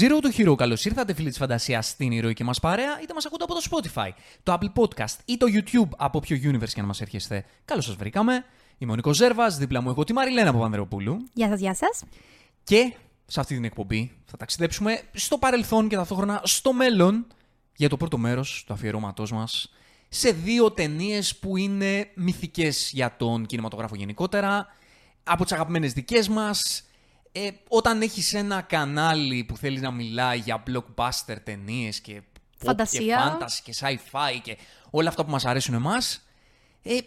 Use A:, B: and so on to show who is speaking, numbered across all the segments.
A: Zero to Hero, καλώς ήρθατε φίλοι της φαντασίας στην ηρωική μας παρέα, είτε μας ακούτε από το Spotify, το Apple Podcast ή το YouTube, από ποιο universe και να μας έρχεστε. Καλώς σας βρήκαμε. Είμαι ο Νικό Ζέρβας, δίπλα μου έχω τη Μαριλένα Παπανδρεοπούλου.
B: Γεια σας, γεια σας.
A: Και σε αυτή την εκπομπή θα ταξιδέψουμε στο παρελθόν και ταυτόχρονα στο μέλλον για το πρώτο μέρος του αφιερώματός μας σε δύο ταινίες που είναι μυθικές για τον κινηματογράφο γενικότερα, από τις αγαπημένες δικές μας, ε, όταν έχεις ένα κανάλι που θέλεις να μιλάει για blockbuster ταινίες και
B: Φαντασία.
A: και fantasy και sci-fi και όλα αυτά που μας αρέσουν εμάς, ε,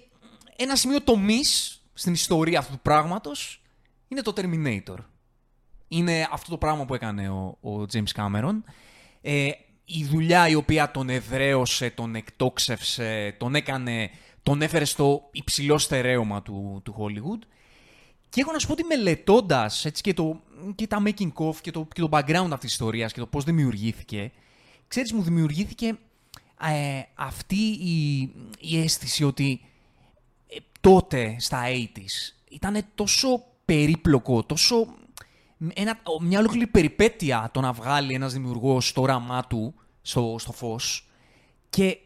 A: ένα σημείο τομής στην ιστορία αυτού του πράγματος είναι το Terminator. Είναι αυτό το πράγμα που έκανε ο, ο James Cameron. Ε, η δουλειά η οποία τον εδραίωσε, τον εκτόξευσε, τον έκανε, τον έφερε στο υψηλό στερέωμα του, του Hollywood. Και έχω να σου πω ότι μελετώντας και, το, και τα making of και το, και το background αυτής της ιστορίας και το πώς δημιουργήθηκε, ξέρεις, μου δημιουργήθηκε ε, αυτή η, η αίσθηση ότι ε, τότε στα 80s ήταν τόσο περίπλοκο, τόσο ένα, μια ολόκληρη περιπέτεια το να βγάλει ένας δημιουργός το όραμά του στο, στο φως και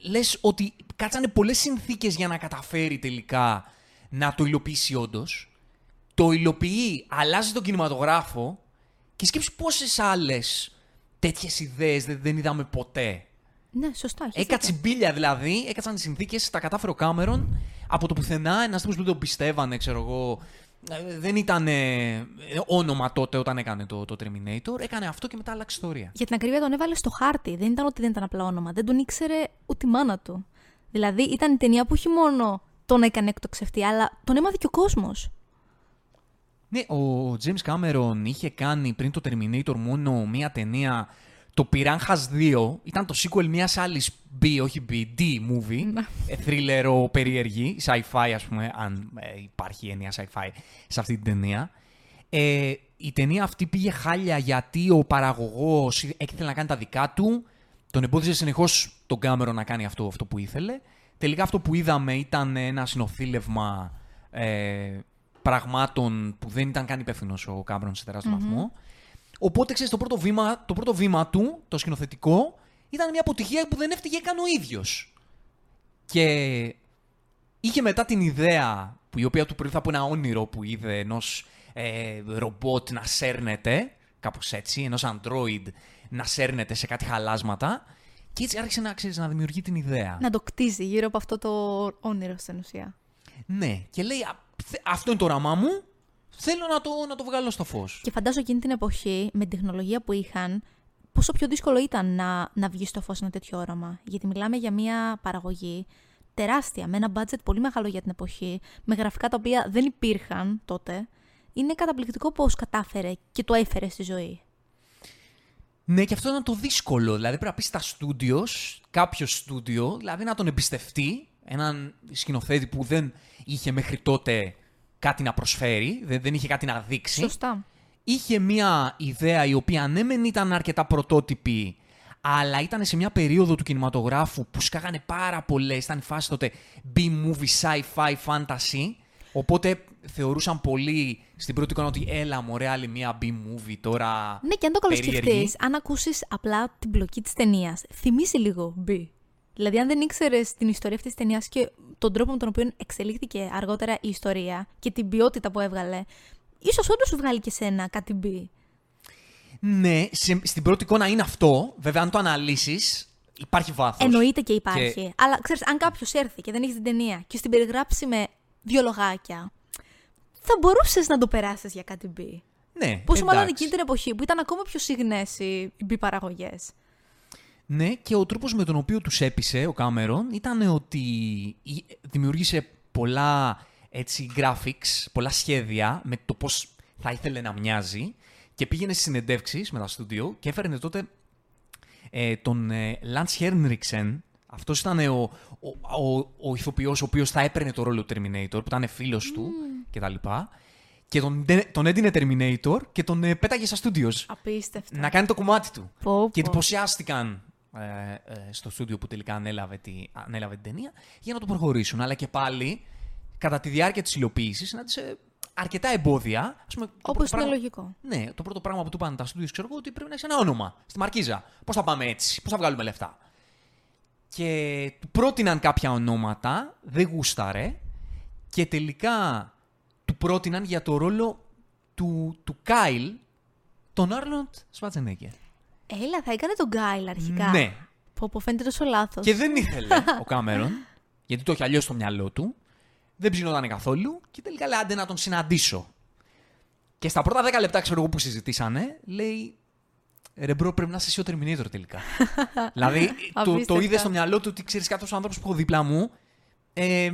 A: λες ότι κάτσανε πολλές συνθήκες για να καταφέρει τελικά να το υλοποιήσει όντως. Το υλοποιεί, αλλάζει τον κινηματογράφο και σκέψει πόσες άλλες τέτοιες ιδέες δεν, δεν είδαμε ποτέ.
B: Ναι, σωστά. έχεις
A: Έκατσε
B: δίκιο.
A: μπίλια δηλαδή, έκατσαν οι συνθήκες, τα κατάφερε ο Κάμερον από το πουθενά. Ένας τύπος που δεν τον πιστεύανε, ξέρω εγώ. ε, Δεν ήταν ε, όνομα τότε όταν έκανε το, το Terminator. Έκανε αυτό και μετά άλλαξε ιστορία.
B: Για την ακρίβεια τον έβαλε στο χάρτη. Δεν ήταν ότι δεν ήταν απλά όνομα. Δεν τον ήξερε ούτε η μάνα του. Δηλαδή ήταν η ταινία που όχι μόνο τον έκανε εκτοξευτή, αλλά τον έμαθε και ο κόσμος.
A: Ναι, ο James Cameron είχε κάνει πριν το Terminator μόνο μία ταινία, το Piranhas 2, ήταν το sequel μιας άλλης B, όχι B, D movie,
B: Ναι.
A: ε, thriller περίεργη, sci-fi ας πούμε, αν ε, υπάρχει έννοια sci-fi σε αυτή την ταινία. Ε, η ταινία αυτή πήγε χάλια γιατί ο παραγωγός ήθελε να κάνει τα δικά του, τον εμπόδιζε συνεχώς τον Cameron να κάνει αυτό, αυτό που ήθελε. Τελικά αυτό που είδαμε ήταν ένα συνοθήλευμα ε, πραγμάτων που δεν ήταν καν υπεύθυνος ο Κάμερον σε τεραστιο βαθμό. Οπότε ξέρεις, το, πρώτο βήμα, το πρώτο βήμα του, το σκηνοθετικό, ήταν μια αποτυχία που δεν έφταιγε καν ο ίδιος. Και είχε μετά την ιδέα, που η οποία του προήλθε από ένα όνειρο που είδε ενός ε, ρομπότ να σέρνεται, κάπως έτσι, ενός android να σέρνεται σε κάτι χαλάσματα. Και έτσι άρχισε να, ξέρεις, να δημιουργεί την ιδέα.
B: Να το κτίζει γύρω από αυτό το όνειρο στην ουσία.
A: Ναι, και λέει «Α, θε- αυτό είναι το όραμά μου, θέλω να το, να το βγάλω στο φως.
B: Και φαντάζομαι εκείνη την εποχή, με την τεχνολογία που είχαν, πόσο πιο δύσκολο ήταν να, να βγει στο φως ένα τέτοιο όραμα. Γιατί μιλάμε για μια παραγωγή τεράστια, με ένα budget πολύ μεγάλο για την εποχή, με γραφικά τα οποία δεν υπήρχαν τότε. Είναι καταπληκτικό πώς κατάφερε και το έφερε στη ζωή.
A: Ναι, και αυτό ήταν το δύσκολο. Δηλαδή πρέπει να πεις στα στούντιο, κάποιος στούντιο, δηλαδή να τον εμπιστευτεί, έναν σκηνοθέτη που δεν είχε μέχρι τότε κάτι να προσφέρει, δεν, δεν είχε κάτι να δείξει.
B: Σωστά.
A: Είχε μια ιδέα η οποία ναι μεν ήταν αρκετά πρωτότυπη, αλλά ήταν σε μια περίοδο του κινηματογράφου που σκάγανε πάρα πολλές. Ήταν η φάση τότε B-movie, sci-fi, fantasy. Οπότε θεωρούσαν πολύ στην πρώτη εικόνα ότι έλα μωρέ άλλη μια B-movie τώρα
B: Ναι, και αν το
A: περίεργη.
B: καλοσκεφτεί, αν ακούσεις απλά την πλοκή της ταινίας, θυμίσει λίγο B. Δηλαδή, αν δεν ήξερες την ιστορία αυτής της ταινίας και τον τρόπο με τον οποίο εξελίχθηκε αργότερα η ιστορία και την ποιότητα που έβγαλε, ίσως όντως σου βγάλει και σένα κάτι B.
A: Ναι, σε- στην πρώτη εικόνα είναι αυτό. Βέβαια, αν το αναλύσεις, υπάρχει βάθος.
B: Εννοείται και υπάρχει. Αλλά ξέρεις, αν κάποιος έρθει και δεν έχεις την ταινία και στην περιγράψει με δύο λογάκια, θα μπορούσες να το περάσεις για κάτι B.
A: Ναι,
B: Πόσο μάλλον
A: εντάξει.
B: εκείνη την εποχή που ήταν ακόμα πιο συγνές οι B παραγωγές.
A: Ναι, και ο τρόπος με τον οποίο τους έπεισε ο Κάμερον ήταν ότι η- δημιούργησε πολλά έτσι, graphics, πολλά σχέδια με το πώς θα ήθελε να μοιάζει και πήγαινε στις συνεντεύξεις με τα στούντιο και έφερνε τότε ε, τον ε, Lance Henriksen. Αυτός ήταν ο, ο, ο, ο ηθοποιός ο οποίος θα έπαιρνε το ρόλο του Terminator, που ήταν φίλος του κτλ. Και τον, τον έντυνε Terminator και τον ε, πέταγε στα studios
B: Απίστευτα.
A: να κάνει το κομμάτι του.
B: Πω,
A: Και
B: πω.
A: εντυπωσιάστηκαν ε, ε, στο στούντιο που τελικά ανέλαβε, τη, ανέλαβε την ταινία για να το προχωρήσουν. Αλλά και πάλι, κατά τη διάρκεια της υλοποίησης, συνάντησε αρκετά εμπόδια. Ας πούμε, το
B: Όπως
A: πρώτο
B: είναι
A: πράγμα-
B: λογικό.
A: Ναι, το πρώτο πράγμα που του είπαν τα studios, ξέρω εγώ, ότι πρέπει να έχεις ένα όνομα στη μαρκίζα. Πώς θα πάμε έτσι, πώς θα βγάλουμε λεφτά. Και του πρότειναν κάποια ονόματα, δεν γούσταρε και τελικά του πρότειναν για το ρόλο του, του Κάιλ, τον Άρνολντ Σβαρτσενέγκερ.
B: Έλα, θα έκανε τον Κάιλ αρχικά.
A: Ναι.
B: Που, που φαίνεται τόσο λάθος.
A: Και δεν ήθελε ο Κάμερον, γιατί το είχε αλλιώς στο μυαλό του. Δεν ψηνόταν καθόλου και τελικά λέει άντε να τον συναντήσω. Και στα πρώτα 10 λεπτά, ξέρω εγώ που συζητήσανε, λέει ρε bro, πρέπει να είσαι εσύ ο Terminator τελικά. δηλαδή, το, το
B: Απίστευτα.
A: είδε στο μυαλό του ότι ξέρεις κάποιος άνθρωπος που έχω δίπλα μου. Ε,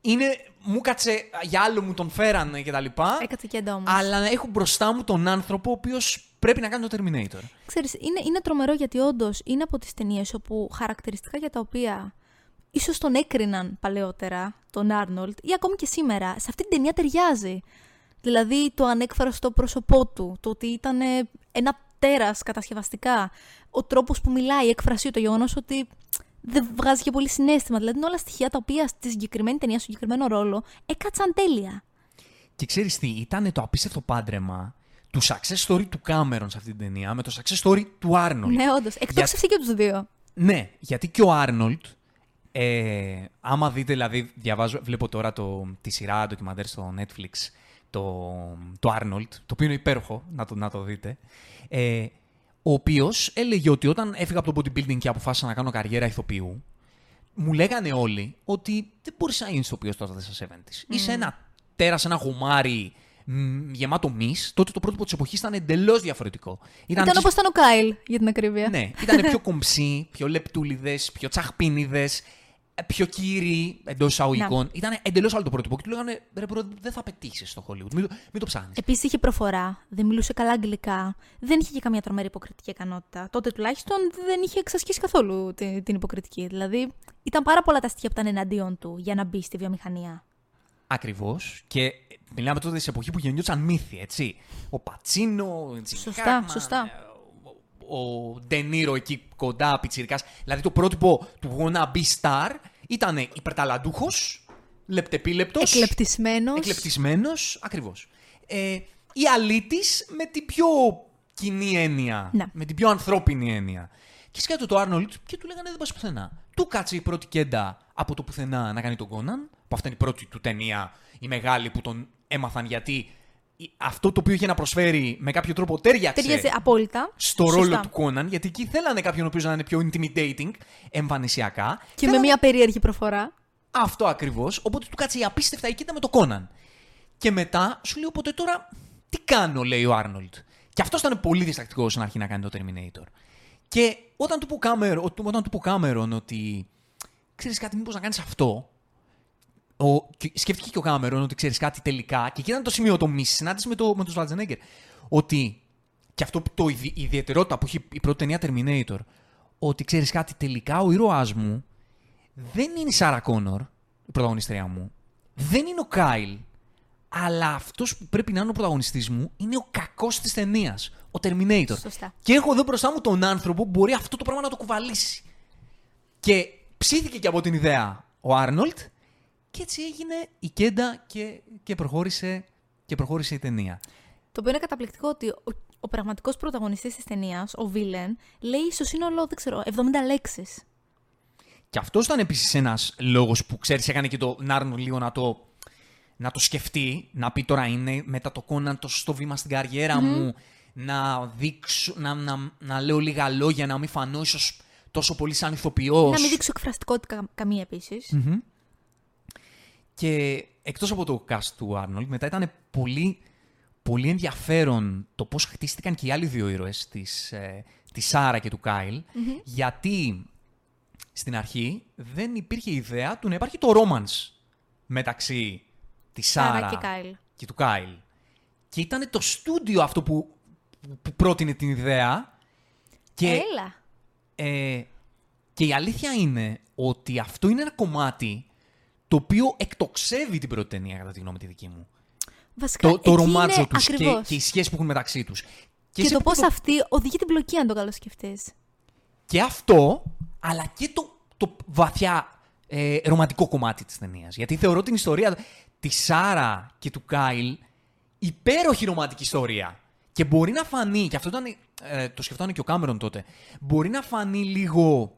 A: είναι, μου κάτσε για άλλο μου τον φέρανε και τα λοιπά.
B: Έκατσε και εντόμω.
A: Αλλά έχω μπροστά μου τον άνθρωπο ο οποίος πρέπει να κάνει το Terminator.
B: Ξέρεις, είναι, είναι τρομερό γιατί όντως είναι από τις ταινίες όπου χαρακτηριστικά για τα οποία ίσως τον έκριναν παλαιότερα, τον Άρνολτ, ή ακόμη και σήμερα, σε αυτή την ταινία ταιριάζει. Δηλαδή το ανέκφραστο πρόσωπό του, το ότι ήταν ε, ένα τέρας κατασκευαστικά, ο τρόπος που μιλάει, η έκφρασή του, το γεγονός ότι δεν βγάζει και πολύ συνέστημα. Δηλαδή είναι όλα στοιχεία τα οποία στη συγκεκριμένη ταινία, στο συγκεκριμένο ρόλο, έκατσαν τέλεια.
A: Και ξέρεις τι, ήταν το απίστευτο πάντρεμα του success story του Κάμερον σε αυτή την ταινία με το success story του Άρνολτ.
B: Ναι, όντως. Εκτόξευσε και τους δύο.
A: Ναι, γιατί και ο Άρνολτ, ε, άμα δείτε, δηλαδή, διαβάζω, βλέπω τώρα το, τη σειρά ντοκιμαντέρ στο Netflix, το, το Άρνολτ, το οποίο είναι υπέροχο, να το, να το δείτε, ε, ο οποίος έλεγε ότι όταν έφυγα από το bodybuilding και αποφάσισα να κάνω καριέρα ηθοποιού, μου λέγανε όλοι ότι δεν μπορείς να γίνεις ηθοποιός τώρα στα 70s. Είσαι ένα τέρας, ένα γομάρι μ, γεμάτο μυ. Τότε το πρότυπο της εποχής ήταν εντελώς διαφορετικό.
B: Ήταν, όπως ήταν ο Κάιλ, για την ακρίβεια.
A: ναι, ήταν πιο κομψοί, πιο λεπτούλιδες, πιο τσαχπίνιδες, πιο κύριοι εντός εισαγωγικών. Ήταν εντελώς άλλο το πρότυπο. Και του λέγανε ρε bro, δεν θα πετύχει στο Hollywood. Μην το, μην το ψάχνεις.
B: Επίσης είχε προφορά, δεν μιλούσε καλά αγγλικά, δεν είχε και καμία τρομερή υποκριτική ικανότητα. Τότε τουλάχιστον δεν είχε εξασκήσει καθόλου την, την υποκριτική. Δηλαδή ήταν πάρα πολλά τα στοιχεία που ήταν εναντίον του για να μπει στη βιομηχανία.
A: Ακριβώς. Και μιλάμε τότε σε εποχή που γεννιόταν μύθοι, έτσι. Ο Πατσίνο, ο Τζιν
B: Σωστά,
A: Χάκμαν,
B: σωστά.
A: Ε, Ο, ο Ντενίρο εκεί κοντά, πιτσιρικάς. Δηλαδή το πρότυπο του wanna be star ήταν υπερταλαντούχος, λεπτεπίλεπτος.
B: Εκλεπτισμένος.
A: Εκλεπτισμένος, ακριβώς. Ε, η αλήτη με την πιο κοινή έννοια.
B: Ναι.
A: Με την πιο ανθρώπινη έννοια. Και σκάτω το Άρνολτ και του λέγανε δεν πας πουθενά. Του κάτσε η πρώτη κέντα από το πουθενά να κάνει τον Κόναν. Που αυτή είναι η πρώτη του ταινία, η μεγάλη που τον έμαθαν γιατί η- αυτό το οποίο είχε να προσφέρει με κάποιο τρόπο τέριαξε
B: Ταιριάζει απόλυτα.
A: στο
B: Σωστά.
A: ρόλο του Κόναν. Γιατί εκεί θέλανε κάποιον ο οποίος να είναι πιο intimidating εμφανισιακά.
B: Και με
A: Θέλανε-
B: μια περίεργη προφορά.
A: αυτό ακριβώς. Οπότε του κάτσε η απίστευτα η κοίτα με το Κόναν. Και μετά σου λέει, οπότε τώρα τι κάνω, λέει ο Άρνολτ. Και αυτός ήταν πολύ διστακτικός στην αρχή να κάνει το Terminator. Και όταν του πω Κάμερον, όταν του πω Κάμερον ότι ξέρεις κάτι, μήπως να κάνεις αυτό. Ο, και σκέφτηκε και ο Κάμερον ότι ξέρεις κάτι τελικά. Και εκεί ήταν το σημείο το μη συνάντηση με, το, με τον Σβαλτζενέγκερ. Ότι και αυτό που το ιδι- η ιδιαιτερότητα που έχει η πρώτη ταινία Terminator. Ότι ξέρεις κάτι τελικά ο ήρωάς μου δεν είναι η Σάρα Κόνορ, η πρωταγωνιστρία μου. Δεν είναι ο Κάιλ. Αλλά αυτός που πρέπει να είναι ο πρωταγωνιστής μου είναι ο κακός της ταινίας. Ο Terminator.
B: Σωστά.
A: Και έχω εδώ μπροστά μου τον άνθρωπο που μπορεί αυτό το πράγμα να το κουβαλήσει. Και ψήθηκε και από την ιδέα ο Άρνολτ και έτσι έγινε η κέντα και, και, προχώρησε, και προχώρησε η ταινία.
B: Το οποίο είναι καταπληκτικό ότι ο, ο πραγματικός πρωταγωνιστής της ταινίας, ο Βίλεν, λέει στο σύνολο, δεν ξέρω, 70 λέξεις.
A: Και αυτός ήταν επίσης ένας λόγος που ξέρεις, έκανε και τον Άρνολτ λίγο να το, να το σκεφτεί, να πει τώρα είναι μετά το Κόναν το σωστό βήμα στην καριερα μου, να δείξω, να, να, να λέω λίγα λόγια, να μην φανώ ίσως τόσο πολύ σαν ηθοποιός.
B: Να μην δείξω εκφραστικότητα κα- καμία επίσης.
A: Και εκτός από το cast του Άρνολτ, μετά ήταν πολύ, πολύ ενδιαφέρον το πώς χτίστηκαν και οι άλλοι δύο ήρωες της, ε, της Σάρα και του καιλ γιατί στην αρχή δεν υπήρχε ιδέα του να υπάρχει το romance μεταξύ της
B: Σάρα
A: Σάρα,
B: και Κάιλ.
A: και του Κάιλ. Και ήταν το στούντιο αυτό που, που πρότεινε την ιδέα και
B: Έλα.
A: ε, και η αλήθεια είναι ότι αυτό είναι ένα κομμάτι το οποίο εκτοξεύει την πρώτη ταινία, κατά τη γνώμη τη δική μου.
B: Βασικά,
A: Το, το
B: εκεί
A: ρομάτζο
B: είναι
A: τους και,
B: ακριβώς.
A: και οι σχέσεις που έχουν μεταξύ τους.
B: Και,
A: σε
B: το πώς
A: επίπεδο-
B: αυτή οδηγεί την πλοκή, αν το καλοσκεφτεί.
A: Και αυτό, αλλά και το, το βαθιά ε, ρομαντικό κομμάτι της ταινίας. Γιατί θεωρώ την ιστορία της Σάρα και του Κάιλ υπέροχη ρομαντική ιστορία. Και μπορεί να φανεί, και αυτό ήταν, ε, το σκεφτόταν και ο Κάμερον τότε, μπορεί να φανεί λίγο,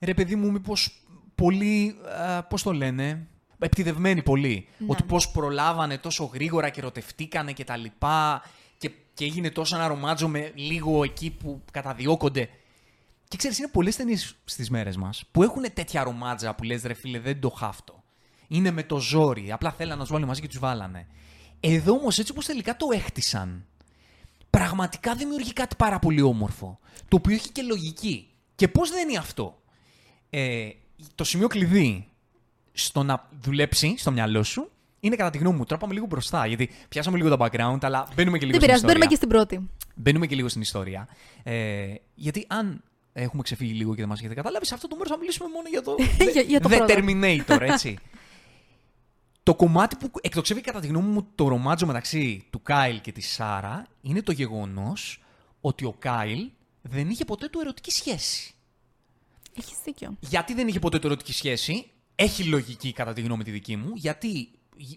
A: ρε παιδί μου, μήπως πολύ, ε, πώς το λένε, επιτιδευμένοι πολύ.
B: Ναι.
A: Ότι πώς προλάβανε τόσο γρήγορα και ερωτευτήκανε και τα λοιπά και, και έγινε τόσο ένα ρομάτζο με λίγο εκεί που καταδιώκονται. Και ξέρεις, είναι πολλές ταινίες στις μέρες μας που έχουν τέτοια ρομάτζα που λες ρε φίλε δεν το χάφτω. Είναι με το ζόρι, απλά θέλανε να τους βάλει μαζί και τους βάλανε. Εδώ όμως έτσι όπως τελικά το έχτισαν, πραγματικά δημιουργεί κάτι πάρα πολύ όμορφο, το οποίο έχει και λογική. Και πώς δεν είναι αυτό. Ε, το σημείο κλειδί στο να δουλέψει στο μυαλό σου είναι κατά τη γνώμη μου. Τώρα πάμε λίγο μπροστά, γιατί πιάσαμε λίγο τα background, αλλά μπαίνουμε και λίγο
B: Δεν
A: στην
B: πειράζει,
A: ιστορία.
B: μπαίνουμε και στην πρώτη.
A: Μπαίνουμε και λίγο στην ιστορία. Ε, γιατί αν έχουμε ξεφύγει λίγο και δεν μας έχετε καταλάβει, σε αυτό το μέρος θα μιλήσουμε μόνο για το.
B: Για- για το
A: The
B: πρώτο.
A: Terminator, έτσι. το κομμάτι που εκτοξεύει κατά τη γνώμη μου το ρομάτζο μεταξύ του Κάιλ και της Σάρα είναι το γεγονός ότι ο Κάιλ δεν είχε ποτέ του ερωτική σχέση.
B: Έχεις δίκιο.
A: Γιατί δεν είχε ποτέ του ερωτική σχέση, έχει λογική κατά τη γνώμη τη δική μου, γιατί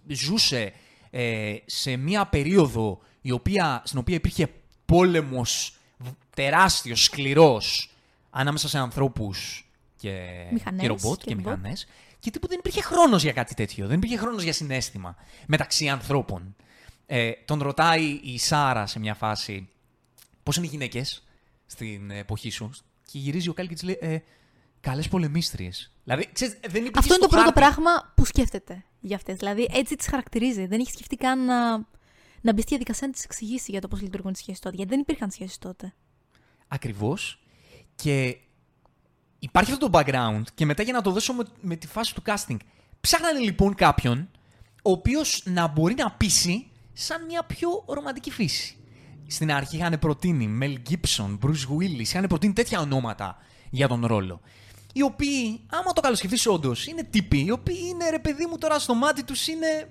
A: ζούσε ε, σε μια περίοδο η οποία, στην οποία υπήρχε πόλεμος β- τεράστιος, σκληρός, ανάμεσα σε ανθρώπους και,
B: Μηχανές
A: και ρομπότ
B: και
A: και,
B: ρομπότ.
A: μηχανές, και τύπου δεν υπήρχε χρόνος για κάτι τέτοιο, δεν υπήρχε χρόνος για συνέστημα μεταξύ ανθρώπων. Ε, τον ρωτάει η Σάρα σε μια φάση πώς είναι οι γυναίκες στην εποχή σου; Και γυρίζει ο Κάλ και της λέει ε, καλές πολεμίστριες. Δηλαδή, ξέρεις, δεν υπήρχε
B: Αυτό είναι
A: στο
B: το πρώτο
A: χάρτη.
B: πράγμα που σκέφτεται για αυτές. Δηλαδή, έτσι τις χαρακτηρίζει. Δεν έχει σκεφτεί καν να, να μπει στη διαδικασία να τις εξηγήσει για το πώς λειτουργούν οι σχέσεις τότε. Γιατί δεν υπήρχαν σχέσεις τότε.
A: Ακριβώς. Και υπάρχει αυτό το background και μετά για να το δώσω με, με τη φάση του casting. Ψάχνανε λοιπόν κάποιον ο οποίος να μπορεί να πείσει σαν μια πιο ρομαντική φύση. Στην αρχή είχαν προτείνει Mel Gibson, Bruce Willis, είχαν προτείνει τέτοια ονόματα για τον ρόλο. Οι οποίοι, άμα το καλοσκεφτείς όντως, είναι τύποι, οι οποίοι είναι ρε παιδί μου τώρα στο μάτι τους είναι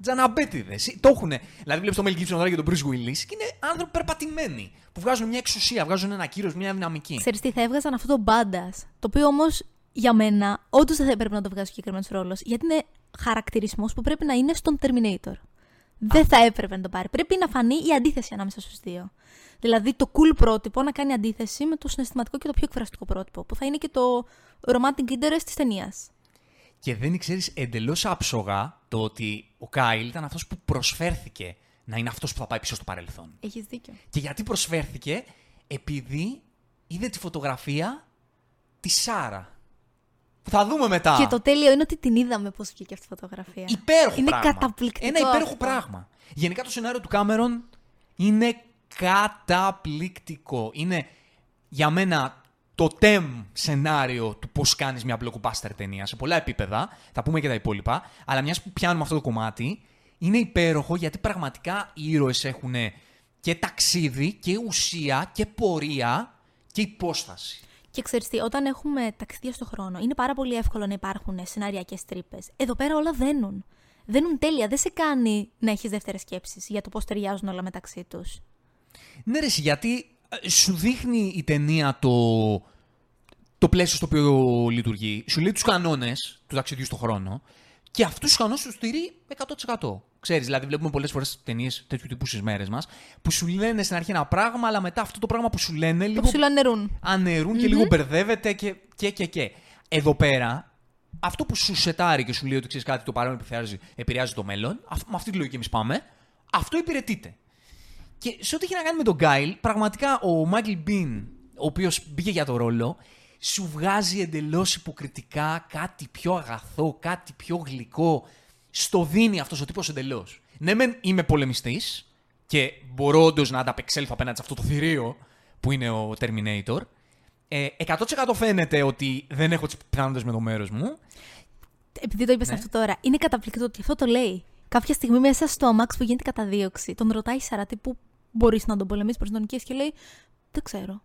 A: τζαναμπέτιδες. Το έχουν. Δηλαδή, βλέπεις το Mel Gibson τώρα και τον Bruce Willis και είναι άνθρωποι περπατημένοι. Που βγάζουν μια εξουσία, βγάζουν ένα κύριο, μια δυναμική.
B: Ξέρεις τι, θα έβγαζαν αυτό το μπάντας. Το οποίο όμως για μένα όντως δεν θα έπρεπε να το βγάζει ο συγκεκριμένος ρόλος. Γιατί είναι χαρακτηρισμός που πρέπει να είναι στον Terminator. Δεν θα έπρεπε να το πάρει. Πρέπει να φανεί η αντίθεση ανάμεσα στους δύο. Δηλαδή το cool πρότυπο να κάνει αντίθεση με το συναισθηματικό και το πιο εκφραστικό πρότυπο. Που θα είναι και το romantic interest της ταινίας.
A: Και δεν ξέρεις εντελώς άψογα το ότι ο Κάιλ ήταν αυτός που προσφέρθηκε να είναι αυτός που θα πάει πίσω στο παρελθόν.
B: Έχεις δίκιο.
A: Και γιατί προσφέρθηκε, επειδή είδε τη φωτογραφία της Σάρα. Που θα δούμε μετά.
B: Και το τέλειο είναι ότι την είδαμε πώς βγήκε αυτή η φωτογραφία.
A: Υπέροχο
B: είναι
A: πράγμα.
B: καταπληκτικό.
A: Ένα υπέροχο
B: αυτό.
A: πράγμα. Γενικά το σενάριο του Κάμερον είναι καταπληκτικό. Είναι για μένα το τεμ σενάριο του πώς κάνεις μια blockbuster ταινία σε πολλά επίπεδα. Θα πούμε και τα υπόλοιπα. Αλλά μιας που πιάνουμε αυτό το κομμάτι, είναι υπέροχο γιατί πραγματικά οι ήρωες έχουν και ταξίδι και ουσία και πορεία και υπόσταση.
B: Και ξέρεις τι, όταν έχουμε ταξίδια στο χρόνο, είναι πάρα πολύ εύκολο να υπάρχουν σεναριακές τρύπες. Εδώ πέρα όλα δένουν. Δένουν τέλεια. Δεν σε κάνει να έχεις δεύτερες σκέψεις για το πώς ταιριάζουν όλα μεταξύ τους.
A: Ναι, ρε, εσύ, γιατί ε, σου δείχνει η ταινία το, το πλαίσιο στο οποίο λειτουργεί. Σου λέει τους κανόνες του ταξιδιού στον χρόνο και αυτούς του κανόνε του στηρεί 100%. Ξέρεις, δηλαδή, βλέπουμε πολλές φορές ταινίες τέτοιου τύπου στις μέρες μας που σου λένε στην αρχή ένα πράγμα, αλλά μετά αυτό το πράγμα που σου λένε
B: Το
A: λίγο
B: που σου λένε νερούν.
A: αναιρούν και λίγο μπερδεύεται και, και, και, και. Εδώ πέρα, αυτό που σου σετάρει και σου λέει ότι ξέρεις κάτι, το παρόν επηρεάζει, επηρεάζει το μέλλον, αυ- με αυτή τη λογική εμείς πάμε, αυτό υπηρετείται. Και σε ό,τι έχει να κάνει με τον Γκάιλ, πραγματικά ο Μάικλ Μπιν, ο οποίος μπήκε για το ρόλο, σου βγάζει εντελώς υποκριτικά κάτι πιο αγαθό, κάτι πιο γλυκό. Στο δίνει αυτός ο τύπος εντελώς. Ναι, μεν είμαι πολεμιστής και μπορώ όντως να ανταπεξέλθω απέναντι σε αυτό το θηρίο που είναι ο Terminator. Ε, 100% φαίνεται ότι δεν έχω τις πιθανότητες με το μέρος μου.
B: Επειδή το είπες
A: Ναι.
B: αυτό τώρα, είναι καταπληκτικό ότι αυτό το λέει. Κάποια στιγμή μέσα στο αμάξ που γίνεται καταδίωξη, τον ρωτάει η Σαράτη που μπορείς να τον πολεμήσεις, μπορεί να τον νικήσει και λέει Δεν ξέρω.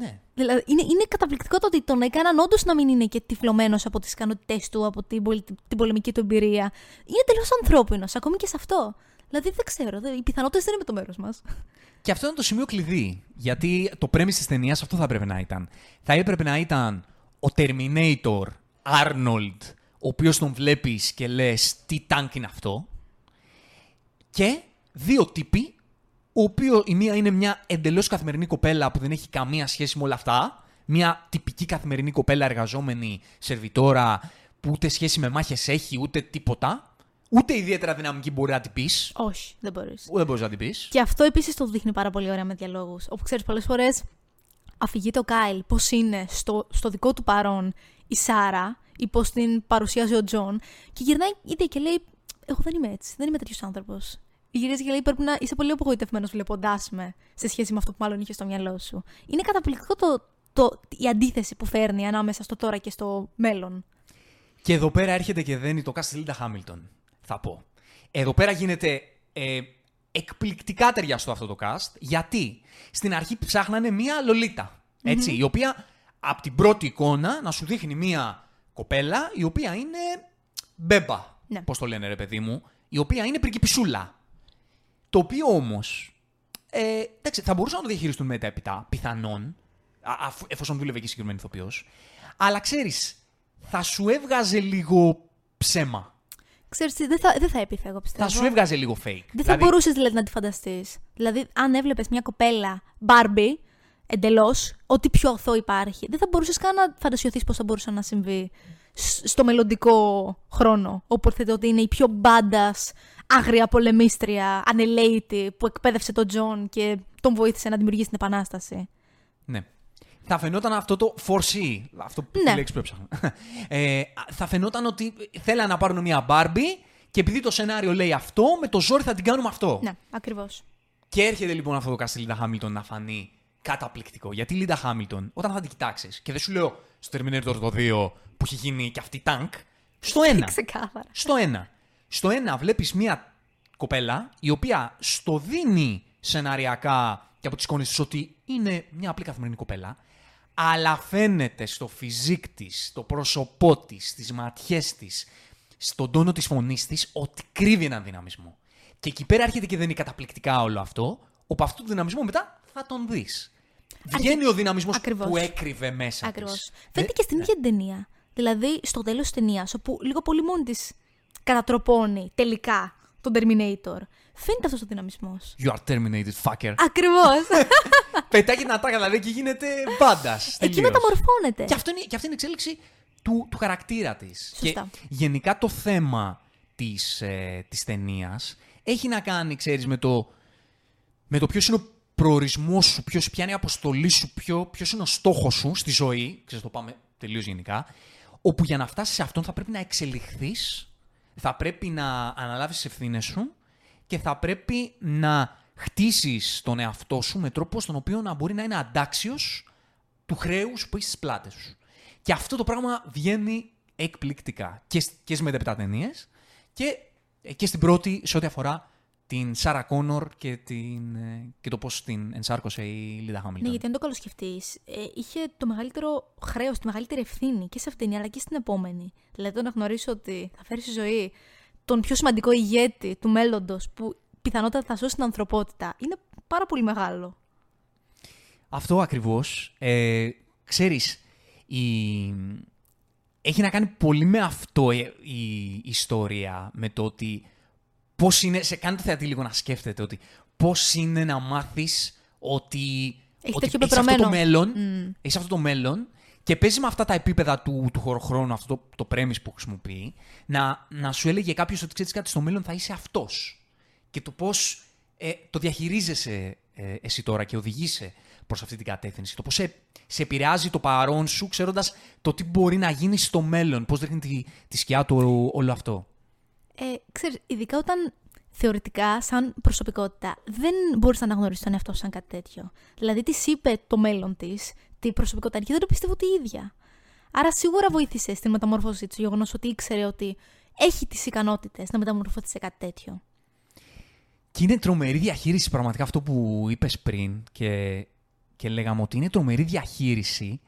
A: Ναι.
B: Δηλαδή, είναι, είναι καταπληκτικό το ότι τον έκαναν όντως να μην είναι και τυφλωμένος από τις ικανότητές του, από την, πολι- την πολεμική του εμπειρία. Είναι τελείως ανθρώπινος, ακόμη και σε αυτό. Δηλαδή, δεν ξέρω. δεν- Οι πιθανότητες δεν είναι με το μέρος μας.
A: Και αυτό είναι το σημείο κλειδί. Γιατί το premise της ταινίας αυτό θα έπρεπε να ήταν. Θα έπρεπε να ήταν ο Terminator Arnold, ο οποίος τον βλέπεις και λες τι τάγκ είναι αυτό. Και δύο τύποι, ο οποίο η μία είναι μια εντελώς καθημερινή κοπέλα που δεν έχει καμία σχέση με όλα αυτά. Μια τυπική καθημερινή κοπέλα εργαζόμενη, σερβιτόρα, που ούτε σχέση με μάχες έχει, ούτε τίποτα. Ούτε ιδιαίτερα δυναμική μπορεί να την πεις.
B: Όχι, δεν μπορείς.
A: Δεν μπορείς να την πεις.
B: Και αυτό επίσης το δείχνει πάρα πολύ ωραία με διαλόγους. Όπου ξέρεις, πολλές φορές αφηγείται ο Κάιλ πώς είναι στο, στο δικό του παρόν η Σάρα ή πώς την παρουσιάζει ο Τζον. Και γυρνάει είτε και λέει: Εγώ δεν είμαι έτσι. Δεν είμαι τέτοιος άνθρωπος. Γυρίζει και λέει: Πρέπει να είσαι πολύ απογοητευμένος βλέποντάς με σε σχέση με αυτό που μάλλον είχε στο μυαλό σου. Είναι καταπληκτικό το, το, η αντίθεση που φέρνει ανάμεσα στο τώρα και στο μέλλον.
A: Και εδώ πέρα έρχεται και δένει το cast Λίντα Χάμιλτον, θα πω. Εδώ πέρα γίνεται ε, εκπληκτικά ταιριαστό αυτό το cast, γιατί στην αρχή ψάχνανε μία λολίτα, έτσι, η οποία από την πρώτη εικόνα να σου δείχνει μία κοπέλα η οποία είναι μπέμπα,
B: Ναι.
A: πώς το λένε ρε παιδί μου, η οποία είναι πριγκιπισούλα. Το οποίο όμως, ε, εντάξει, θα μπορούσαν να το διαχειριστούν μετέπειτα, πιθανόν, α, αφού- εφόσον δούλευε και η συγκεκριμένη ηθοποιός. Αλλά ξέρεις, θα σου έβγαζε λίγο ψέμα.
B: Ξέρεις τι, δεν θα, δεν θα έπιθε, εγώ πιστεύω.
A: Θα σου έβγαζε λίγο fake.
B: Δεν θα
A: Δηλαδή,
B: μπορούσες δηλαδή να τη φανταστείς. Δηλαδή, αν έβλεπες μια κοπέλα Barbie εντελώς, ό,τι πιο οθό υπάρχει, δεν θα μπορούσες καν να φαντασιωθείς πώς θα μπορούσε να συμβεί σ- στο μελλοντικό χρόνο. Όπου έρχεται ότι είναι η πιο μπάντα, άγρια πολεμίστρια, ανελέητη, που εκπαίδευσε τον Τζον και τον βοήθησε να δημιουργήσει την Επανάσταση.
A: Ναι. Θα φαινόταν αυτό το 4C, αυτό που
B: Ναι.
A: λέξη που έψαχνα. Ε, θα φαινόταν ότι θέλανε να πάρουν μια Barbie και επειδή το σενάριο λέει αυτό, με το ζόρι θα την κάνουμε αυτό.
B: Ναι, ακριβώς.
A: Και έρχεται λοιπόν αυτό το cast Λίντα Χάμιλτον να φανεί καταπληκτικό. Γιατί η Λίντα Χάμιλτον, όταν θα την κοιτάξεις, και δεν σου λέω στο Terminator το 2 που έχει γίνει και αυτή τανκ, στο 1.
B: Ξεκάθαρα.
A: Στο ένα. Στο ένα βλέπεις μία κοπέλα η οποία στο δίνει σεναριακά και από τις εικόνες της ότι είναι μια απλή καθημερινή κοπέλα, αλλά φαίνεται στο φιζίκ της, στο πρόσωπό της, στις ματιές της, στον τόνο της φωνής της, ότι κρύβει έναν δυναμισμό. Και εκεί πέρα έρχεται και δίνει καταπληκτικά όλο αυτό, όπου αυτό το δυναμισμό μετά θα τον δεις. Βγαίνει ο δυναμισμός
B: Ακριβώς.
A: που έκρυβε μέσα
B: Ακριβώς.
A: της.
B: Φαίνεται και στην ίδια την ταινία. Δηλαδή, στο τέλος της ταινίας, όπου λίγο πολύ μόνη της κατατροπώνει τελικά τον Terminator. Φαίνεται αυτός ο δυναμισμός.
A: You are terminated, fucker.
B: Ακριβώς.
A: Πετάει την ατάκα δηλαδή και γίνεται μπάντας.
B: Εκεί μεταμορφώνεται.
A: Και αυτό είναι, και αυτή είναι η εξέλιξη του, του χαρακτήρα της.
B: Σωστά.
A: Και γενικά το θέμα της ε, της ταινίας έχει να κάνει, ξέρεις, με το, με το ποιος είναι ο προορισμός σου, ποιος, ποια είναι η αποστολή σου, ποιο ποιος είναι ο στόχος σου στη ζωή. Ξέρεις, το πάμε τελείως γενικά. Όπου για να φτάσεις σε αυτόν θα πρέπει να εξελιχθείς, θα πρέπει να αναλάβεις τι ευθύνες σου και θα πρέπει να χτίσεις τον εαυτό σου με τρόπο στον οποίο να μπορεί να είναι αντάξιος του χρέους που έχεις στις πλάτες σου. Και αυτό το πράγμα βγαίνει εκπληκτικά και, σ- και στι μετέπειτα ταινίες και, ε, και στην πρώτη σε ό,τι αφορά την Σάρα Κόνορ και, την, ε, και το πώς την ενσάρκωσε η Λίντα
B: Ναι,
A: Χάμιλτον.
B: γιατί αν το καλοσκεφτεί, ε, είχε το μεγαλύτερο χρέος, τη μεγαλύτερη ευθύνη και σε αυτήν την ταινία, αλλά και στην επόμενη. Δηλαδή το να γνωρίσει ότι θα φέρει στη ζωή τον πιο σημαντικό ηγέτη του μέλλοντος που πιθανότατα θα σώσει την ανθρωπότητα. Είναι πάρα πολύ μεγάλο.
A: Αυτό ακριβώς. Ε, ξέρεις, η... έχει να κάνει πολύ με αυτό ε, η ιστορία, με το ότι πώς είναι, σε κάνει το θεατή λίγο να σκέφτεται ότι πώς είναι να μάθεις ότι,
B: Έχει
A: ότι
B: τέτοιο
A: έχεις αυτό το
B: πεπρωμένο.
A: μέλλον,
B: Μμ.
A: έχεις αυτό το μέλλον και παίζει με αυτά τα επίπεδα του, του χωροχρόνου, αυτό το, το premise που χρησιμοποιεί, να, να σου έλεγε κάποιος ότι ξέρεις κάτι στο μέλλον θα είσαι αυτός. Και το πώς ε, το διαχειρίζεσαι ε, εσύ τώρα και οδηγείσαι προς αυτή την κατεύθυνση. Το πώς σε, σε επηρεάζει το παρόν σου, ξέροντας το τι μπορεί να γίνει στο μέλλον, πώς δείχνει τη, τη σκιά του όλο αυτό.
B: Ε, ξέρεις, ειδικά όταν θεωρητικά, σαν προσωπικότητα, δεν μπορείς να αναγνωρίσεις τον εαυτό σου σαν κάτι τέτοιο. Δηλαδή, τη είπε το μέλλον της, τι προσωπικότητα είναι και δεν το πιστεύω τη ίδια. Άρα, σίγουρα βοήθησε στην μεταμόρφωση του γεγονός ότι ήξερε ότι έχει τις ικανότητες να μεταμορφωθεί σε κάτι τέτοιο.
A: Και είναι τρομερή διαχείριση πραγματικά αυτό που είπες πριν και, και λέγαμε ότι είναι τρομερή διαχείριση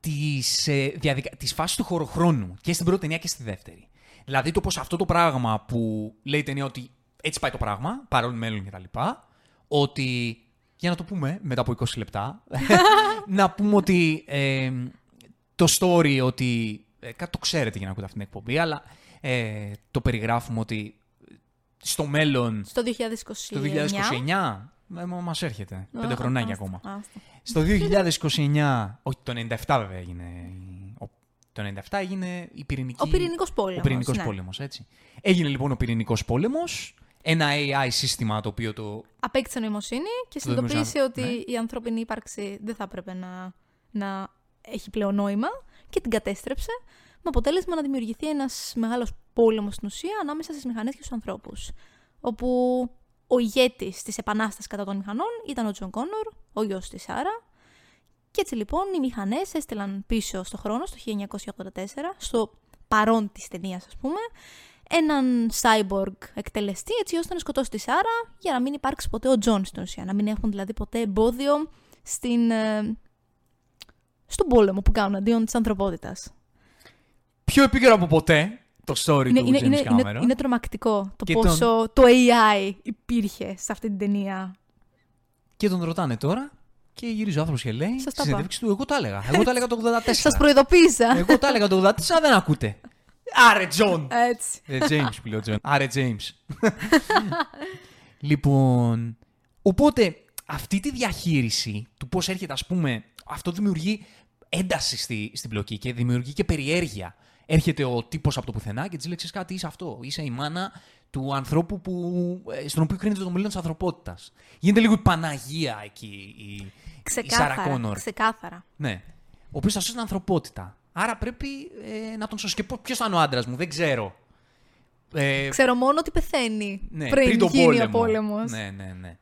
A: της, ε, διαδικα... της φάσης του χωροχρόνου και στην πρώτη ταινία και στη δεύτερη. Δηλαδή το πως αυτό το πράγμα που λέει η ταινία ότι έτσι πάει το πράγμα, παρόλο μέλλον και τα λοιπά, ότι, για να το πούμε μετά από 20 λεπτά, να πούμε ότι ε, το story ότι Ε, κάτι το ξέρετε για να ακούτε αυτή την εκπομπή, αλλά ε, το περιγράφουμε ότι στο μέλλον,
B: Στο 2029.
A: το 2029, ε, μα- μας έρχεται.
B: Α,
A: Πέντε χρονάκια
B: άστα,
A: ακόμα.
B: άστα.
A: Στο 2029, όχι το 97 βέβαια έγινε. η- ο- Το 97 έγινε η πυρηνική.
B: Ο πυρηνικός πόλεμος,
A: Ο πυρηνικός
B: ναι.
A: πόλεμος, έτσι. Έγινε λοιπόν ο πυρηνικός πόλεμος, ένα AI σύστημα το οποίο το.
B: Απέκτησε νοημοσύνη και
A: Το δημοσιογράφο,
B: συνειδητοποίησε ότι
A: ναι.
B: η ανθρώπινη ύπαρξη δεν θα έπρεπε να, να έχει πλέον νόημα και την κατέστρεψε με αποτέλεσμα να δημιουργηθεί ένας μεγάλος πόλεμος στην ουσία ανάμεσα στις μηχανές και στους ανθρώπους. Όπου ο ηγέτης της επανάστασης κατά των μηχανών ήταν ο Τζον Κόνορ, ο γιος της Σάρα. Και έτσι λοιπόν οι μηχανές έστειλαν πίσω στο χρόνο, στο 1984, στο παρόν της ταινίας, ας πούμε, έναν cyborg εκτελεστή έτσι ώστε να σκοτώσει τη Σάρα για να μην υπάρξει ποτέ ο Τζον στην ουσία. Να μην έχουν δηλαδή ποτέ εμπόδιο στην, ε, στον πόλεμο που κάνουν εναντίον της ανθρωπότητας.
A: Πιο επίκαιρο από ποτέ το story
B: Είναι,
A: του
B: είναι,
A: James
B: είναι, είναι,
A: Cameron.
B: είναι τρομακτικό το
A: Και
B: πόσο το AI υπήρχε σε αυτή την ταινία.
A: Και τον ρωτάνε τώρα και γυρίζει ο άνθρωπος και λέει
B: Σας
A: στη
B: τα
A: συνέντευξη του: Εγώ τα έλεγα. Εγώ τα έλεγα το 84.
B: Σας προειδοποίησα.
A: Εγώ τα έλεγα το 84, δεν ακούτε. Άρε, Τζον!
B: Έτσι.
A: Ε, James που λέει ο Τζον. Άρε, James. λοιπόν, οπότε αυτή τη διαχείριση του πώς έρχεται, ας πούμε, αυτό δημιουργεί ένταση στη, στην πλοκή και δημιουργεί και περιέργεια. Έρχεται ο τύπος από το πουθενά και της λέει, «Ξέρεις κάτι, είσαι αυτό. Είσαι η μάνα του ανθρώπου που, ε, στον οποίο κρίνεται το μέλλον της ανθρωπότητας. Γίνεται λίγο η Παναγία εκεί, η, η Σάρα
B: Ξεκάθαρα.
A: Κόνορ.
B: Ξεκάθαρα.
A: Ναι. Ο οποίος θα σώσει την ανθρωπότητα. Άρα πρέπει ε, να τον σώσει. Και ποιος θα είναι ο άντρας μου, δεν ξέρω. Ε,
B: Ξέρω μόνο ότι πεθαίνει
A: ναι,
B: πριν,
A: τον
B: γίνει
A: πόλεμο.
B: ο πόλεμος.
A: Ναι, ναι, ναι.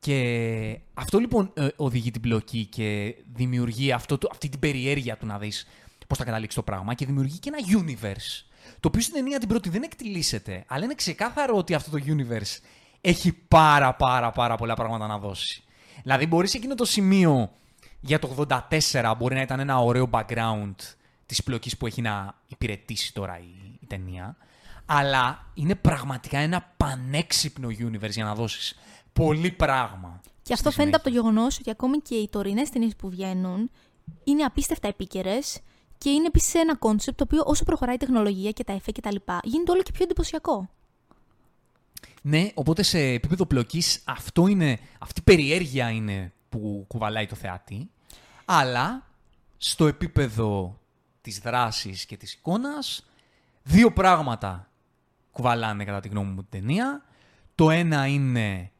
A: Και αυτό λοιπόν ε, οδηγεί την πλοκή και δημιουργεί αυτό, το- αυτή την περιέργεια του να δεις πώς θα καταλήξει το πράγμα και δημιουργεί και ένα universe. Το οποίο στην ταινία την πρώτη δεν εκτιλήσεται, αλλά είναι ξεκάθαρο ότι αυτό το universe έχει πάρα πάρα πάρα πολλά πράγματα να δώσει. Δηλαδή μπορείς σε εκείνο το σημείο για το 84 μπορεί να ήταν ένα ωραίο background της πλοκής που έχει να υπηρετήσει τώρα η, η ταινία, αλλά είναι πραγματικά ένα πανέξυπνο universe για να δώσεις πολύ πράγμα.
B: Και αυτό
A: στη
B: φαίνεται από το
A: συνέχεια.
B: γεγονός ότι ακόμη και οι τωρινές ταινίες που βγαίνουν είναι απίστευτα επίκαιρες και είναι επίσης ένα κόνσεπτ το οποίο όσο προχωράει η τεχνολογία και τα εφέ και τα λοιπά, γίνεται όλο και πιο εντυπωσιακό.
A: Ναι, οπότε σε επίπεδο πλοκής αυτό είναι, αυτή η περιέργεια είναι που κουβαλάει το θεατή, αλλά στο επίπεδο της δράσης και της εικόνας, δύο πράγματα κουβαλάνε κατά τη γνώμη μου την ταινία. Το ένα είναι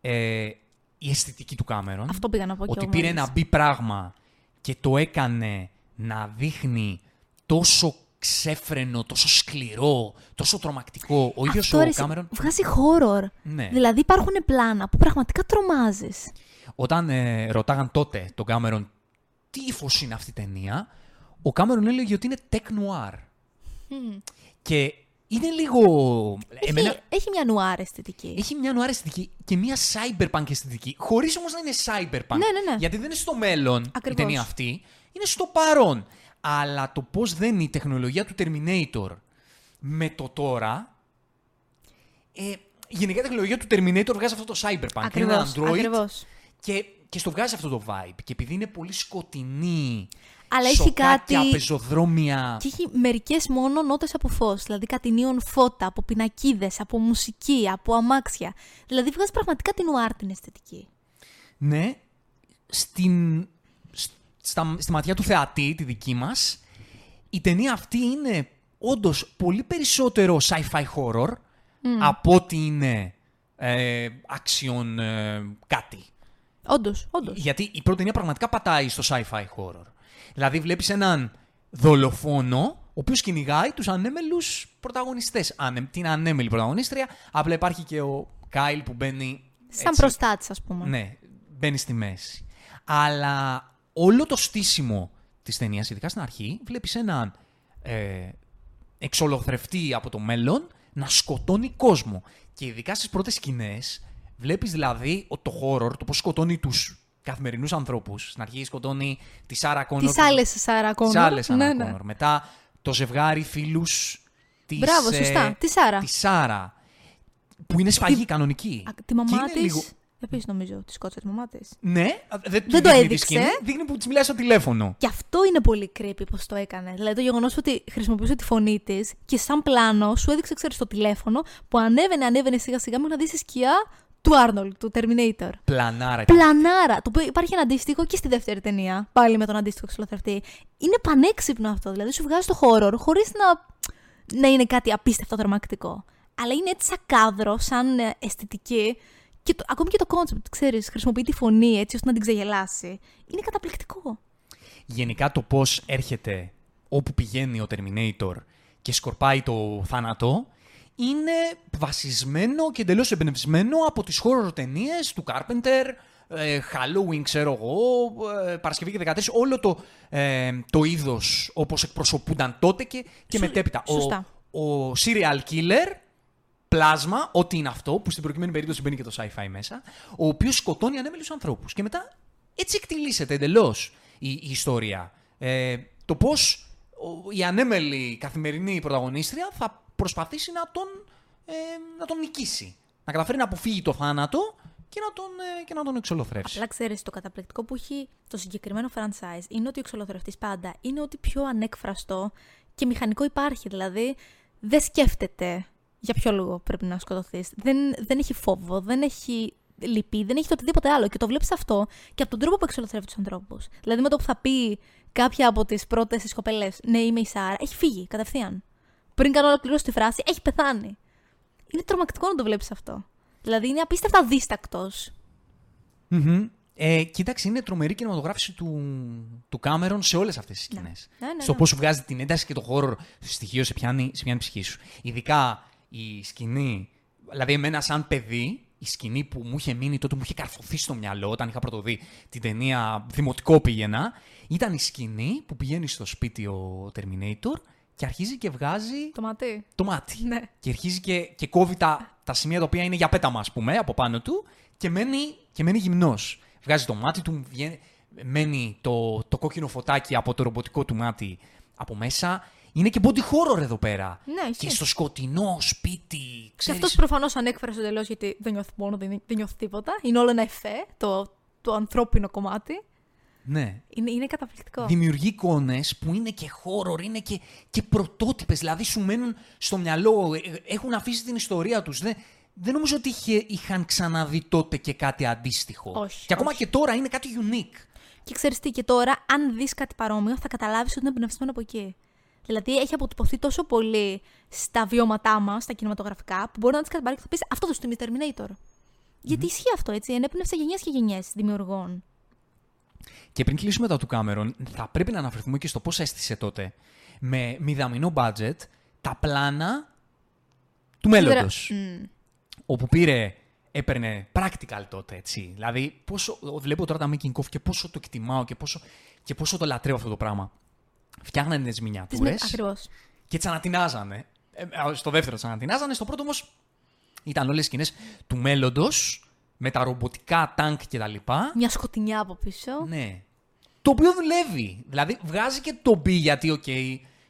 A: ε, η αισθητική του Κάμερον.
B: Αυτό πήγα να πω και
A: Ότι
B: εγώ
A: πήρε
B: μόλις.
A: ένα μπει πράγμα και το έκανε να δείχνει τόσο ξέφρενο, τόσο σκληρό, τόσο τρομακτικό. Ο ίδιος
B: Αυτό
A: ο
B: ρε, σε-
A: Κάμερον
B: βγάζει horror.
A: Ναι.
B: Δηλαδή υπάρχουν πλάνα που πραγματικά τρομάζεις.
A: Όταν ε, ρωτάγαν τότε τον Κάμερον τι ύφος είναι αυτή η ταινία, ο Κάμερον έλεγε ότι είναι tech noir. Και είναι λίγο.
B: Έχει,
A: Εμένα,
B: έχει μια νουάρ αισθητική.
A: έχει μια noir αισθητική και μια cyberpunk αισθητική, χωρίς όμως να είναι cyberpunk.
B: Ναι, ναι, ναι.
A: Γιατί δεν είναι στο μέλλον η
B: Ακριβώς.
A: ταινία αυτή, είναι στο παρόν. Αλλά το πώς δένει η τεχνολογία του Terminator με το τώρα. Ε, γενικά η τεχνολογία του Terminator βγάζει αυτό το cyberpunk. Είναι ένα
B: Ακριβώς,
A: android
B: ακριβώς.
A: και, και στο βγάζει αυτό το vibe. Και επειδή είναι πολύ σκοτεινή,
B: Αλλά έχει
A: σοκάκια,
B: κάτι-
A: πεζοδρόμια.
B: Και έχει μερικές μόνο νότες από φως. Δηλαδή κάτι νίον φώτα, από πινακίδες, από μουσική, από αμάξια. Δηλαδή βγάζει πραγματικά την νουάρ την αισθητική.
A: Ναι, στην, σ- στα, στη ματιά του θεατή, τη δική μας, η ταινία αυτή είναι όντως πολύ περισσότερο sci-fi horror από ότι είναι ε, action ε, κάτι.
B: Όντως, όντως.
A: Γιατί η πρώτη ταινία πραγματικά πατάει στο sci-fi horror. Δηλαδή βλέπεις έναν δολοφόνο, ο οποίος κυνηγάει τους ανέμελους πρωταγωνιστές. Ανε, την ανέμελη πρωταγωνίστρια, απλά υπάρχει και ο Κάιλ που μπαίνει
B: Σαν
A: έτσι,
B: προστάτης, ας πούμε.
A: ναι, μπαίνει στη μέση. Αλλά όλο το στήσιμο της ταινίας, ειδικά στην αρχή, βλέπεις έναν ε, εξολοθρευτή από το μέλλον να σκοτώνει κόσμο. Και ειδικά στις πρώτες σκηνές βλέπεις δηλαδή ο- το horror, το πώς σκοτώνει τους καθημερινούς ανθρώπους. Στην αρχή σκοτώνει τη Σάρα Κόνορ.
B: Τις άλλες Σάρα Κόνορ.
A: Τις άλλες
B: ναι,
A: Σάρα
B: ναι.
A: Κόνορ. Μετά το ζευγάρι φίλους της...
B: Μπράβο,
A: ε,
B: σωστά. Τη Σάρα.
A: Της Σάρα. Που είναι σφαγή κανονική.
B: Α, Τη μαμά
A: Και είναι
B: της.
A: λίγο-
B: Επίση νομίζω τη σκότωσε τη μαμά της.
A: Ναι, δεν,
B: Δεν το
A: δείχνει τη
B: έδειξε.
A: σκηνή, δείχνει που της μιλάει στο τηλέφωνο.
B: Και αυτό είναι πολύ creepy πώ το έκανε. Δηλαδή το γεγονός ότι χρησιμοποιούσε τη φωνή της και σαν πλάνο σου έδειξε, ξέρεις, το τηλέφωνο που ανέβαινε, ανέβαινε σιγά σιγά μέχρι να δεις τη σκιά του Άρνολ, του Terminator.
A: Πλανάρα.
B: Πλανάρα. Το οποίο υπάρχει ένα αντίστοιχο και στη δεύτερη ταινία. Πάλι με τον αντίστοιχο εξολοθρευτή. Είναι πανέξυπνο αυτό. Δηλαδή σου βγάζει το horror χωρίς να, να είναι κάτι απίστευτο τρομακτικό. Αλλά είναι έτσι σαν κάδρο, σαν ε, αισθητική. Και το, ακόμη και το concept, ξέρεις, χρησιμοποιεί τη φωνή έτσι ώστε να την ξεγελάσει. Είναι καταπληκτικό.
A: Γενικά το πώς έρχεται όπου πηγαίνει ο Terminator και σκορπάει το θάνατο είναι βασισμένο και εντελώς εμπνευσμένο από τις horror ταινίες του Carpenter, ε, Halloween, ξέρω εγώ, ε, Παρασκευή και 13, όλο το, ε, το είδος όπως εκπροσωπούνταν τότε και, και
B: Σου-
A: μετέπειτα.
B: σωστά.
A: Ο, ο serial killer, πλάσμα, ό,τι είναι αυτό, που στην προκειμένη περίπτωση μπαίνει και το sci-fi μέσα, ο οποίος σκοτώνει ανέμελους ανθρώπους. Και μετά έτσι εκτιλήσεται εντελώς η, η ιστορία. Ε, το πώς ο- η ανέμελη καθημερινή πρωταγωνίστρια θα προσπαθήσει να τον, ε, να τον νικήσει. Να καταφέρει να αποφύγει το θάνατο και να τον, ε, και να τον εξολοθρεύσει.
B: Απλά ξέρεις, το καταπληκτικό που έχει το συγκεκριμένο franchise είναι ότι ο εξολοθρευτής πάντα είναι ότι πιο ανέκφραστο και μηχανικό υπάρχει. Δηλαδή, δεν σκέφτεται για ποιο λόγο πρέπει να σκοτωθείς; Δεν, δεν έχει φόβο, δεν έχει λυπή, δεν έχει το οτιδήποτε άλλο. Και το βλέπεις αυτό και από τον τρόπο που εξολοθρεύει τους ανθρώπους. Δηλαδή, με το που θα πει κάποια από τις πρώτες τι κοπελέ, Ναι, είμαι η Σάρα, έχει φύγει κατευθείαν. Πριν καν ολοκληρώσει τη φράση, έχει πεθάνει. Είναι τρομακτικό να το βλέπεις αυτό. Δηλαδή, είναι απίστευτα δίστακτος.
A: Μμμ. Ε, κοίταξε, είναι τρομερή κινηματογράφηση του, του Κάμερον σε όλες αυτές τις σκηνές.
B: Ναι, ναι,
A: Στο
B: ναι.
A: πώς σου βγάζει την ένταση και το χώρο στοιχείο σε πιάνει, σε πιάνει ψυχή σου. Ειδικά η σκηνή, δηλαδή εμένα σαν παιδί, η σκηνή που μου είχε μείνει τότε, μου είχε καρφωθεί στο μυαλό όταν είχα πρωτοδεί την ταινία Δημοτικό πήγαινα, ήταν η σκηνή που πηγαίνει στο σπίτι ο Terminator και αρχίζει και βγάζει
B: Το μάτι.
A: το μάτι.
B: Ναι.
A: Και αρχίζει και, και κόβει τα, τα σημεία τα οποία είναι για πέταμα, ας πούμε, από πάνω του και μένει, και μένει γυμνός. Βγάζει το μάτι του, βγαίνει, μένει το, το κόκκινο φωτάκι από το ρομποτικό του μάτι από μέσα. Είναι και body horror εδώ πέρα.
B: Ναι, ισχύει.
A: και στο σκοτεινό σπίτι,
B: Και
A: ξέρεις...
B: αυτό προφανώς ανέκφρασε εντελώς γιατί δεν νιώθει μόνο, δεν, δεν νιώθει τίποτα. Είναι όλο ένα εφέ, το, το ανθρώπινο κομμάτι.
A: Ναι.
B: Είναι, είναι καταπληκτικό.
A: Δημιουργεί εικόνες που είναι και horror, είναι και, και πρωτότυπες. Δηλαδή σου μένουν στο μυαλό, ε, έχουν αφήσει την ιστορία τους. Δεν, δεν νομίζω ότι είχε, είχαν ξαναδεί τότε και κάτι αντίστοιχο.
B: Όχι,
A: Και ακόμα
B: όχι.
A: και τώρα είναι κάτι unique.
B: Και ξέρεις τι, και τώρα, αν δεις κάτι παρόμοιο, θα καταλάβεις ότι είναι εμπνευσμένο από εκεί. Δηλαδή, έχει αποτυπωθεί τόσο πολύ στα βιώματά μας, στα κινηματογραφικά, που μπορεί να τις καταπάρει και θα πεις Αυτό το στιγμή Terminator. Γιατί ισχύει αυτό, έτσι. Ενέπνευσε γενιές και γενιές δημιουργών.
A: Και πριν κλείσουμε τα του Κάμερον, θα πρέπει να αναφερθούμε και στο πώς έστησε τότε με μηδαμινό budget τα πλάνα του μέλλοντος.
B: Μμ.
A: όπου πήρε, έπαιρνε practical τότε, έτσι. Δηλαδή, πόσο, βλέπω τώρα τα making of και πόσο το εκτιμάω και πόσο, και πόσο το λατρεύω αυτό το πράγμα. Φτιάχνανε τις
B: Τις
A: μινιατούρες
B: με... Ακριβώς.
A: και τις ανατινάζανε. Ε, ε, στο δεύτερο τις ανατινάζανε, στο πρώτο όμως ήταν όλες σκηνές του μέλλοντος με τα ρομποτικά τανκ κτλ.
B: Μια σκοτεινιά από πίσω.
A: Ναι. Το οποίο δουλεύει. Δηλαδή, βγάζει και το B γιατί, οκ,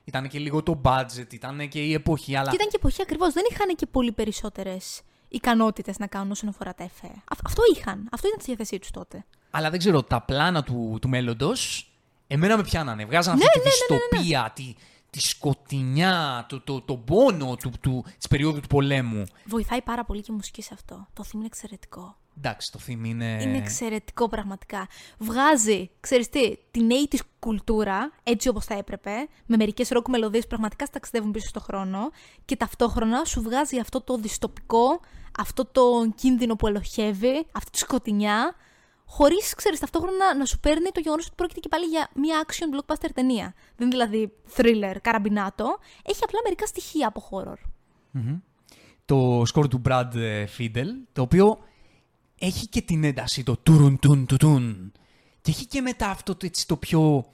A: ήταν και λίγο το budget, ήταν και η εποχή, αλλά.
B: Και ήταν και εποχή ακριβώς. Δεν είχαν και πολύ περισσότερες ικανότητες να κάνουν όσον αφορά τα εφέ. Α- αυτό είχαν. Αυτό ήταν στη διάθεσή τους τότε.
A: Αλλά δεν ξέρω, τα πλάνα του, του μέλλοντος, εμένα με πιάνανε. Βγάζαν
B: Ναι,
A: αυτή τη δυστοπία, τη, τη σκοτεινιά, το, το, το πόνο του, του, της περίοδου του πολέμου.
B: Βοηθάει πάρα πολύ και η μουσική σε αυτό. Το θύμιο είναι εξαιρετικό.
A: Εντάξει, το theme είναι...
B: Είναι εξαιρετικό πραγματικά. Βγάζει, ξέρεις τι, την 80's κουλτούρα, έτσι όπως θα έπρεπε, με μερικές ροκ μελωδίες που πραγματικά σταξιδεύουν πίσω στο χρόνο και ταυτόχρονα σου βγάζει αυτό το δυστοπικό, αυτό το κίνδυνο που ελοχεύει, αυτή τη σκοτεινιά, χωρίς, ξέρεις, ταυτόχρονα να σου παίρνει το γεγονός ότι πρόκειται και πάλι για μια action blockbuster ταινία. Δεν είναι δηλαδή thriller, καραμπινάτο. Έχει απλά μερικά στοιχεία από horror.
A: Το σκορ του Brad ε, Fiedel, το οποίο έχει και την ένταση, το τουρουν τουν τουν τουν. Και έχει και μετά αυτό το, έτσι, το πιο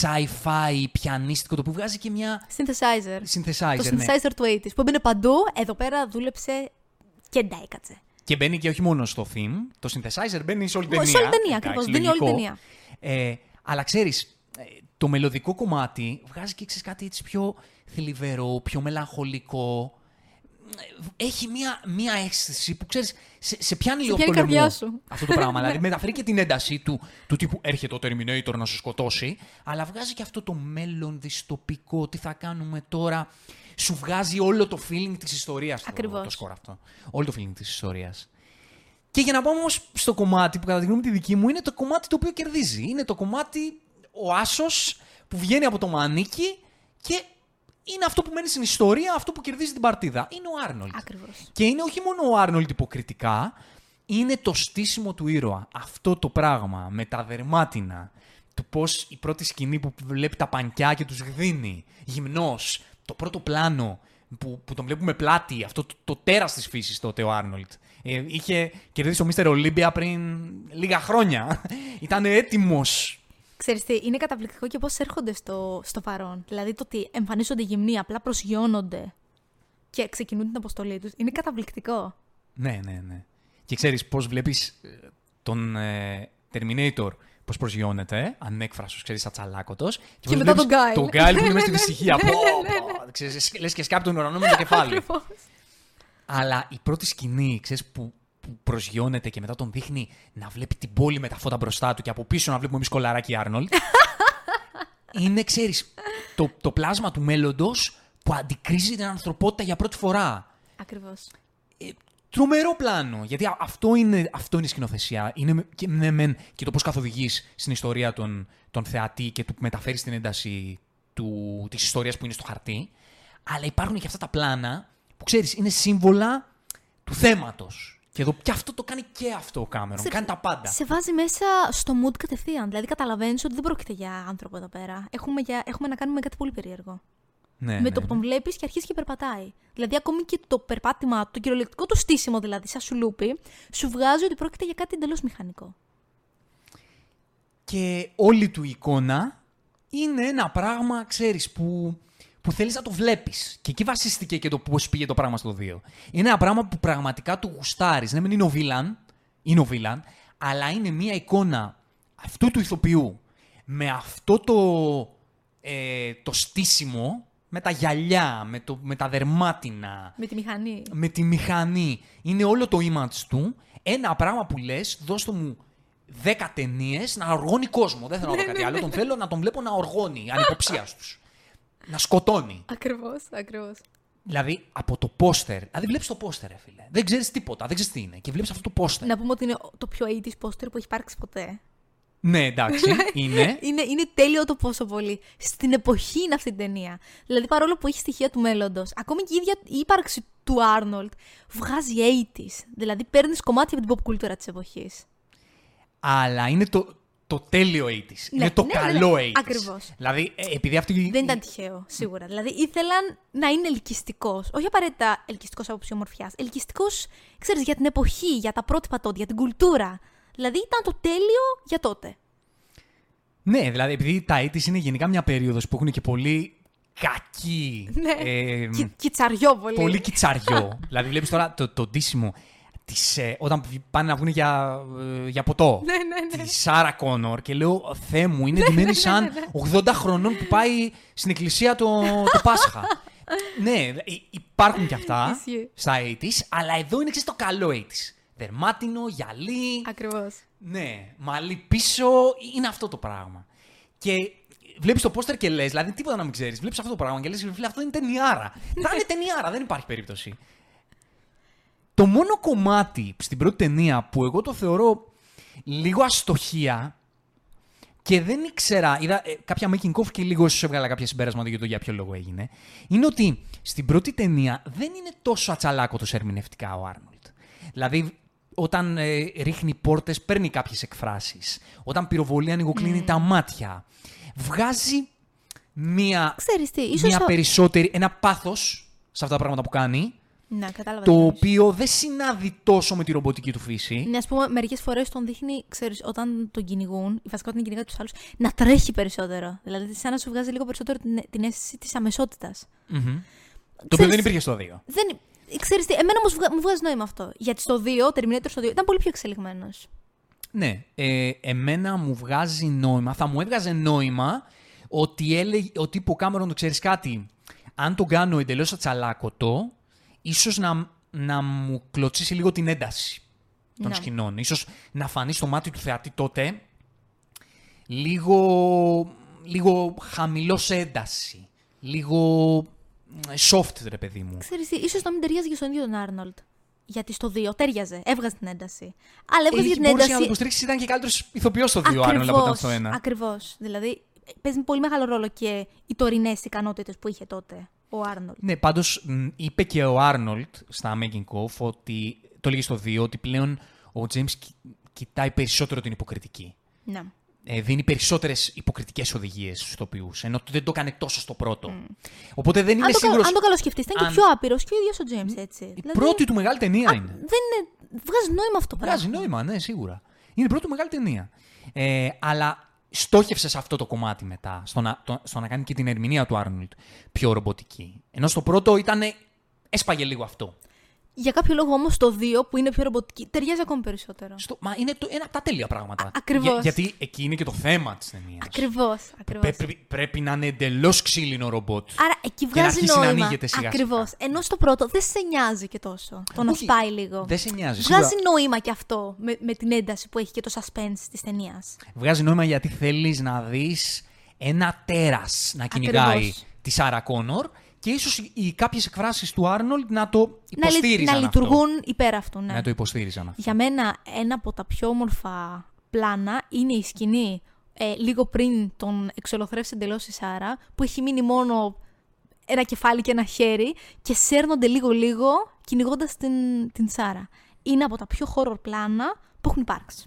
A: sci-fi, πιανίστικο, το που βγάζει και μια
B: Synthesizer.
A: synthesizer.
B: το
A: ναι.
B: synthesizer του 80s που έμπαινε παντού, εδώ πέρα δούλεψε και εντάικατσε.
A: Και μπαίνει και όχι μόνο στο theme, το synthesizer μπαίνει σε όλη την
B: Ω,
A: ταινία.
B: σε όλη την ταινία,
A: Εντάξει,
B: ακριβώς, δίνει όλη την
A: λογικό.
B: ταινία.
A: Ε, αλλά ξέρεις, ε, το μελωδικό κομμάτι βγάζει και ξέρεις, κάτι έτσι πιο θλιβερό, πιο μελαγχολικό. Ε, έχει μία, μία αίσθηση που ξέρεις, σε, σε πιάνει
B: Σε
A: λίγο
B: πιάνει
A: από
B: η
A: το
B: καρδιά
A: λαιμό
B: σου.
A: αυτό το πράγμα. δηλαδή μεταφέρει και την ένταση του, του τύπου έρχεται ο Terminator να σου σκοτώσει, αλλά βγάζει και αυτό το μέλλον δυστοπικό, τι θα κάνουμε τώρα. Σου βγάζει όλο το feeling της ιστορίας το,
B: Ακριβώς.
A: το σκορ αυτό. Όλο το feeling της ιστορίας. Και για να πάμε όμως στο κομμάτι που κατά τη γνώμη τη δική μου είναι το κομμάτι το οποίο κερδίζει. Είναι το κομμάτι ο άσος που βγαίνει από το μανίκι και είναι αυτό που μένει στην ιστορία, αυτό που κερδίζει την παρτίδα. Είναι ο Άρνολτ.
B: Ακριβώς.
A: Και είναι όχι μόνο ο Άρνολτ υποκριτικά, είναι το στήσιμο του ήρωα. Αυτό το πράγμα με τα δερμάτινα, του πώς η πρώτη σκηνή που βλέπει τα πανκιά και τους γδίνει, γυμνός, το πρώτο πλάνο που, που τον βλέπουμε πλάτη, αυτό το, το τέρας της φύσης τότε ο Άρνολτ. Ε, είχε κερδίσει ο Μίστερ Ολύμπια πριν λίγα χρόνια. Ήταν έτοιμος.
B: Ξέρεις τι, είναι καταπληκτικό και πώς έρχονται στο, στο παρόν. Δηλαδή το ότι εμφανίζονται γυμνοί, απλά προσγειώνονται και ξεκινούν την αποστολή τους. Είναι καταπληκτικό.
A: Ναι, ναι, ναι. Και ξέρεις πώς βλέπεις τον ε, Terminator πώς προσγειώνεται, ε, ανέκφραστος, ξέρεις, ατσαλάκωτο. Και, πώς
B: μετά
A: βλέπεις
B: τον Guile.
A: Τον Γκάιλ που είναι μέσα στην
B: Ναι, ναι,
A: ησυχία.
B: ναι,
A: Πω,
B: ναι,
A: πω, ξέρεις, Λες και σκάπτει τον ουρανό με το κεφάλι.
B: Ακριβώς.
A: Αλλά η πρώτη σκηνή, ξέρεις, που, που προσγειώνεται και μετά τον δείχνει να βλέπει την πόλη με τα φώτα μπροστά του και από πίσω να βλέπουμε εμείς κολαράκι Άρνολτ. είναι, ξέρεις, το, το πλάσμα του μέλλοντος που αντικρίζει την ανθρωπότητα για πρώτη φορά.
B: Ακριβώς.
A: Ε, τρομερό πλάνο. Γιατί α- αυτό είναι, αυτό είναι η σκηνοθεσία. Είναι με- και, ναι, μεν, και το πώς καθοδηγείς στην ιστορία των, των θεατή και του μεταφέρεις την ένταση του, της ιστορίας που είναι στο χαρτί. Αλλά υπάρχουν και αυτά τα πλάνα που ξέρεις είναι σύμβολα του θέματος. Και, εδώ, και αυτό το κάνει και αυτό ο Κάμερον.
B: Σε-
A: Κάνει τα πάντα.
B: Σε βάζει μέσα στο mood κατευθείαν. Δηλαδή καταλαβαίνεις ότι δεν πρόκειται για άνθρωπο εδώ πέρα. Έχουμε, για, έχουμε να κάνουμε κάτι πολύ περίεργο.
A: Ναι,
B: με
A: ναι,
B: το που
A: ναι.
B: τον βλέπεις και αρχίζει και περπατάει. Δηλαδή, ακόμη και το περπάτημα, το κυριολεκτικό του στήσιμο δηλαδή, σαν σουλούπι, σου βγάζει ότι πρόκειται για κάτι εντελώς μηχανικό.
A: Και όλη του η εικόνα είναι ένα πράγμα, ξέρεις, που, που θέλεις να το βλέπεις. Και εκεί βασίστηκε και το πώς πήγε το πράγμα στο 2. Είναι ένα πράγμα που πραγματικά του γουστάρεις. Ναι, μεν είναι ο βίλαν, είναι ο βίλαν, αλλά είναι μια εικόνα αυτού του ηθοποιού με αυτό το, ε, το στήσιμο, με τα γυαλιά, με, το, με τα δερμάτινα,
B: Με τη μηχανή.
A: με τη μηχανή. Είναι όλο το image του. Ένα πράγμα που λες, δώστε μου 10 ταινίες να οργώνει κόσμο. Δεν θέλω να δω κάτι άλλο. Τον θέλω να τον βλέπω να οργώνει ανυποψίας τους. Να σκοτώνει.
B: Ακριβώς, ακριβώς.
A: Δηλαδή από το πόστερ. Δηλαδή βλέπεις το πόστερ, ρε φίλε. Δεν ξέρεις τίποτα, δεν ξέρεις τι είναι. Και βλέπεις αυτό το πόστερ.
B: Να πούμε ότι είναι το πιο 80s poster που έχει υπάρξει ποτέ.
A: Ναι, εντάξει, είναι.
B: Είναι, είναι τέλειο το πόσο πολύ. Στην εποχή είναι αυτή η ταινία. Δηλαδή, παρόλο που έχει στοιχεία του μέλλοντος, ακόμη και η ίδια η ύπαρξη του Άρνολτ βγάζει 80s. Δηλαδή, παίρνεις κομμάτια από την pop κουλτούρα της εποχής.
A: Αλλά είναι το, το τέλειο 80s. είναι
B: Ναι,
A: το
B: ναι, ναι,
A: καλό
B: ναι.
A: 80s.
B: Ακριβώς.
A: Δηλαδή, ε, επειδή αυτή.
B: Δεν ήταν τυχαίο, σίγουρα. Δηλαδή, ήθελαν να είναι ελκυστικός. Όχι απαραίτητα ελκυστικός από ομορφιάς. Ελκυστικός, ξέρεις, για την εποχή, για τα πρότυπα τότε, για την κουλτούρα. Δηλαδή, ήταν το τέλειο για τότε.
A: Ναι, δηλαδή επειδή τα 80s είναι γενικά μια περίοδος που έχουν και πολύ κακή.
B: Ναι.
A: ε,
B: Κι- Κιτσαριό πολύ.
A: πολύ κιτσαριό. δηλαδή βλέπεις τώρα το, το ντύσιμο της, ε, όταν πάνε να βγουν για, ε, για ποτό.
B: Ναι, ναι, ναι.
A: Τη Σάρα Κόνορ και λέω Θεέ μου, είναι ντυμένη σαν 80 χρονών που πάει στην εκκλησία το, το Πάσχα. ναι, ε, υπάρχουν κι αυτά
B: Ισχύει.
A: στα 80s, αλλά εδώ είναι ξέρεις, το καλό 80s. Δερμάτινο, γυαλί.
B: Ακριβώς.
A: Ναι, μαλλί πίσω, είναι αυτό το πράγμα. Και βλέπεις το πόστερ και λες, δηλαδή τίποτα να μην ξέρεις. Βλέπεις αυτό το πράγμα και λες, φίλε, αυτό είναι ταινιάρα. Θα είναι ταινιάρα, δεν υπάρχει περίπτωση. Το μόνο κομμάτι στην πρώτη ταινία που εγώ το θεωρώ λίγο αστοχία και δεν ήξερα, είδα ε, κάποια making of και λίγο σου έβγαλα κάποια συμπέρασματα για το για ποιο λόγο έγινε, είναι ότι στην πρώτη ταινία δεν είναι τόσο ατσαλάκωτος ερμηνευτικά ο Άρνολτ. Δηλαδή, όταν ε, ρίχνει πόρτες παίρνει κάποιες εκφράσεις. Όταν πυροβολεί ανοιγοκλίνει τα μάτια. Βγάζει μία,
B: Ξέρεις τι, ίσως...
A: μία
B: ο-
A: περισσότερη, ένα πάθος σε αυτά τα πράγματα που κάνει,
B: Ναι, κατάλαβα.
A: το
B: τι εννοείς.
A: οποίο δεν συνάδει τόσο με τη ρομποτική του φύση.
B: Ναι, ας πούμε, μερικές φορές τον δείχνει, ξέρεις, όταν τον κυνηγούν, η βασικά όταν κυνηγάει τους άλλους, να τρέχει περισσότερο. Δηλαδή, σαν να σου βγάζει λίγο περισσότερο την, την αίσθηση της αμεσότητας.
A: Μμμ. Το οποίο δεν υπήρχε στο 2.
B: Δεν. Ξέρεις τι, εμένα όμως μου βγάζει νόημα αυτό. Γιατί στο 2, Terminator στο 2, ήταν πολύ πιο εξελιγμένος.
A: Ναι, ε, εμένα μου βγάζει νόημα, θα μου έβγαζε νόημα ότι, έλεγε, ότι είπε ο Κάμερον, το ξέρεις κάτι, αν τον κάνω εντελώς ατσαλάκωτο, ίσως να, να μου κλωτσίσει λίγο την ένταση των
B: Ναι.
A: σκηνών. Ίσως να φανεί στο μάτι του θεατή τότε λίγο, λίγο χαμηλός σε ένταση. Λίγο ε, soft, ρε παιδί μου.
B: Ξέρεις τι, ίσως να μην ταιριάζει στον ίδιο τον Άρνολτ. Γιατί στο 2 τέριαζε, έβγαζε την ένταση. Αλλά έβγαζε
A: Ε,
B: την
A: μπορούσε να το
B: ένταση.
A: υποστηρίξει, ήταν και καλύτερος ηθοποιός στο 2 Άρνολ από ήταν στο 1.
B: Ακριβώς. Δηλαδή, παίζει πολύ μεγάλο ρόλο και οι τωρινές ικανότητες που είχε τότε ο Άρνολτ.
A: Ναι, πάντως είπε και ο Άρνολτ στα Making of ότι. Το έλεγε στο 2 ότι πλέον ο James κι- κοιτάει περισσότερο την υποκριτική.
B: Ναι.
A: Ε, δίνει περισσότερες υποκριτικές οδηγίες στους ηθοποιού. Ενώ δεν το έκανε τόσο στο πρώτο. Οπότε δεν είμαι
B: Αν το,
A: σίγουρος.
B: αν το καλοσκεφτείς, ήταν
A: αν-
B: και πιο άπειρος και ο ίδιος ο Τζέιμς, έτσι.
A: Η
B: Δηλαδή,
A: πρώτη του μεγάλη ταινία
B: α,
A: είναι.
B: Δεν είναι. Βγάζει νόημα αυτό το
A: Βγάζει
B: πράγμα.
A: νόημα, ναι, σίγουρα. Είναι η πρώτη του μεγάλη ταινία. Ε, αλλά στόχευσε σε αυτό το κομμάτι μετά, στο να, το- στο να κάνει και την ερμηνεία του Άρνολτ πιο ρομποτική. Ενώ στο πρώτο ήταν. έσπαγε λίγο αυτό.
B: Για κάποιο λόγο όμως το 2 που είναι πιο ρομποτική ταιριάζει ακόμη περισσότερο.
A: Στο, μα είναι το, ένα από τα τέλεια πράγματα.
B: Α, ακριβώς.
A: γιατί εκεί είναι και το θέμα της ταινίας.
B: Ακριβώς.
A: Πρέπει, πρέπει να είναι εντελώς ξύλινο ρομπότ.
B: Άρα εκεί
A: Και να
B: βγάζει
A: αρχίσει να
B: νόημα.
A: ανοίγεται σιγά-σιγά.
B: Ακριβώς. Ενώ στο πρώτο δεν σε νοιάζει και τόσο. Το να
A: Όχι,
B: σπάει λίγο.
A: Δεν σε νοιάζει.
B: Βγάζει
A: Σίγουρα
B: νόημα και αυτό με, με την ένταση που έχει και το suspense της ταινίας.
A: Βγάζει νόημα γιατί θέλεις να δεις ένα τέρας να κυνηγάει
B: Ακριβώς.
A: τη Σάρα Κόνορ και ίσως οι, οι κάποιες εκφράσεις του Άρνολτ να το
B: Να, λει-
A: υποστήριζαν.
B: να
A: αυτό.
B: λειτουργούν υπέρ αυτού. Ναι.
A: Να το υποστήριζαν αυτό.
B: Για μένα ένα από τα πιο όμορφα πλάνα είναι η σκηνή ε, λίγο πριν τον εξολοθρεύσει εντελώς η Σάρα, που έχει μείνει μόνο ένα κεφάλι και ένα χέρι και σέρνονται λίγο-λίγο κυνηγώντας την, την Σάρα. Είναι από τα πιο horror πλάνα που έχουν υπάρξει.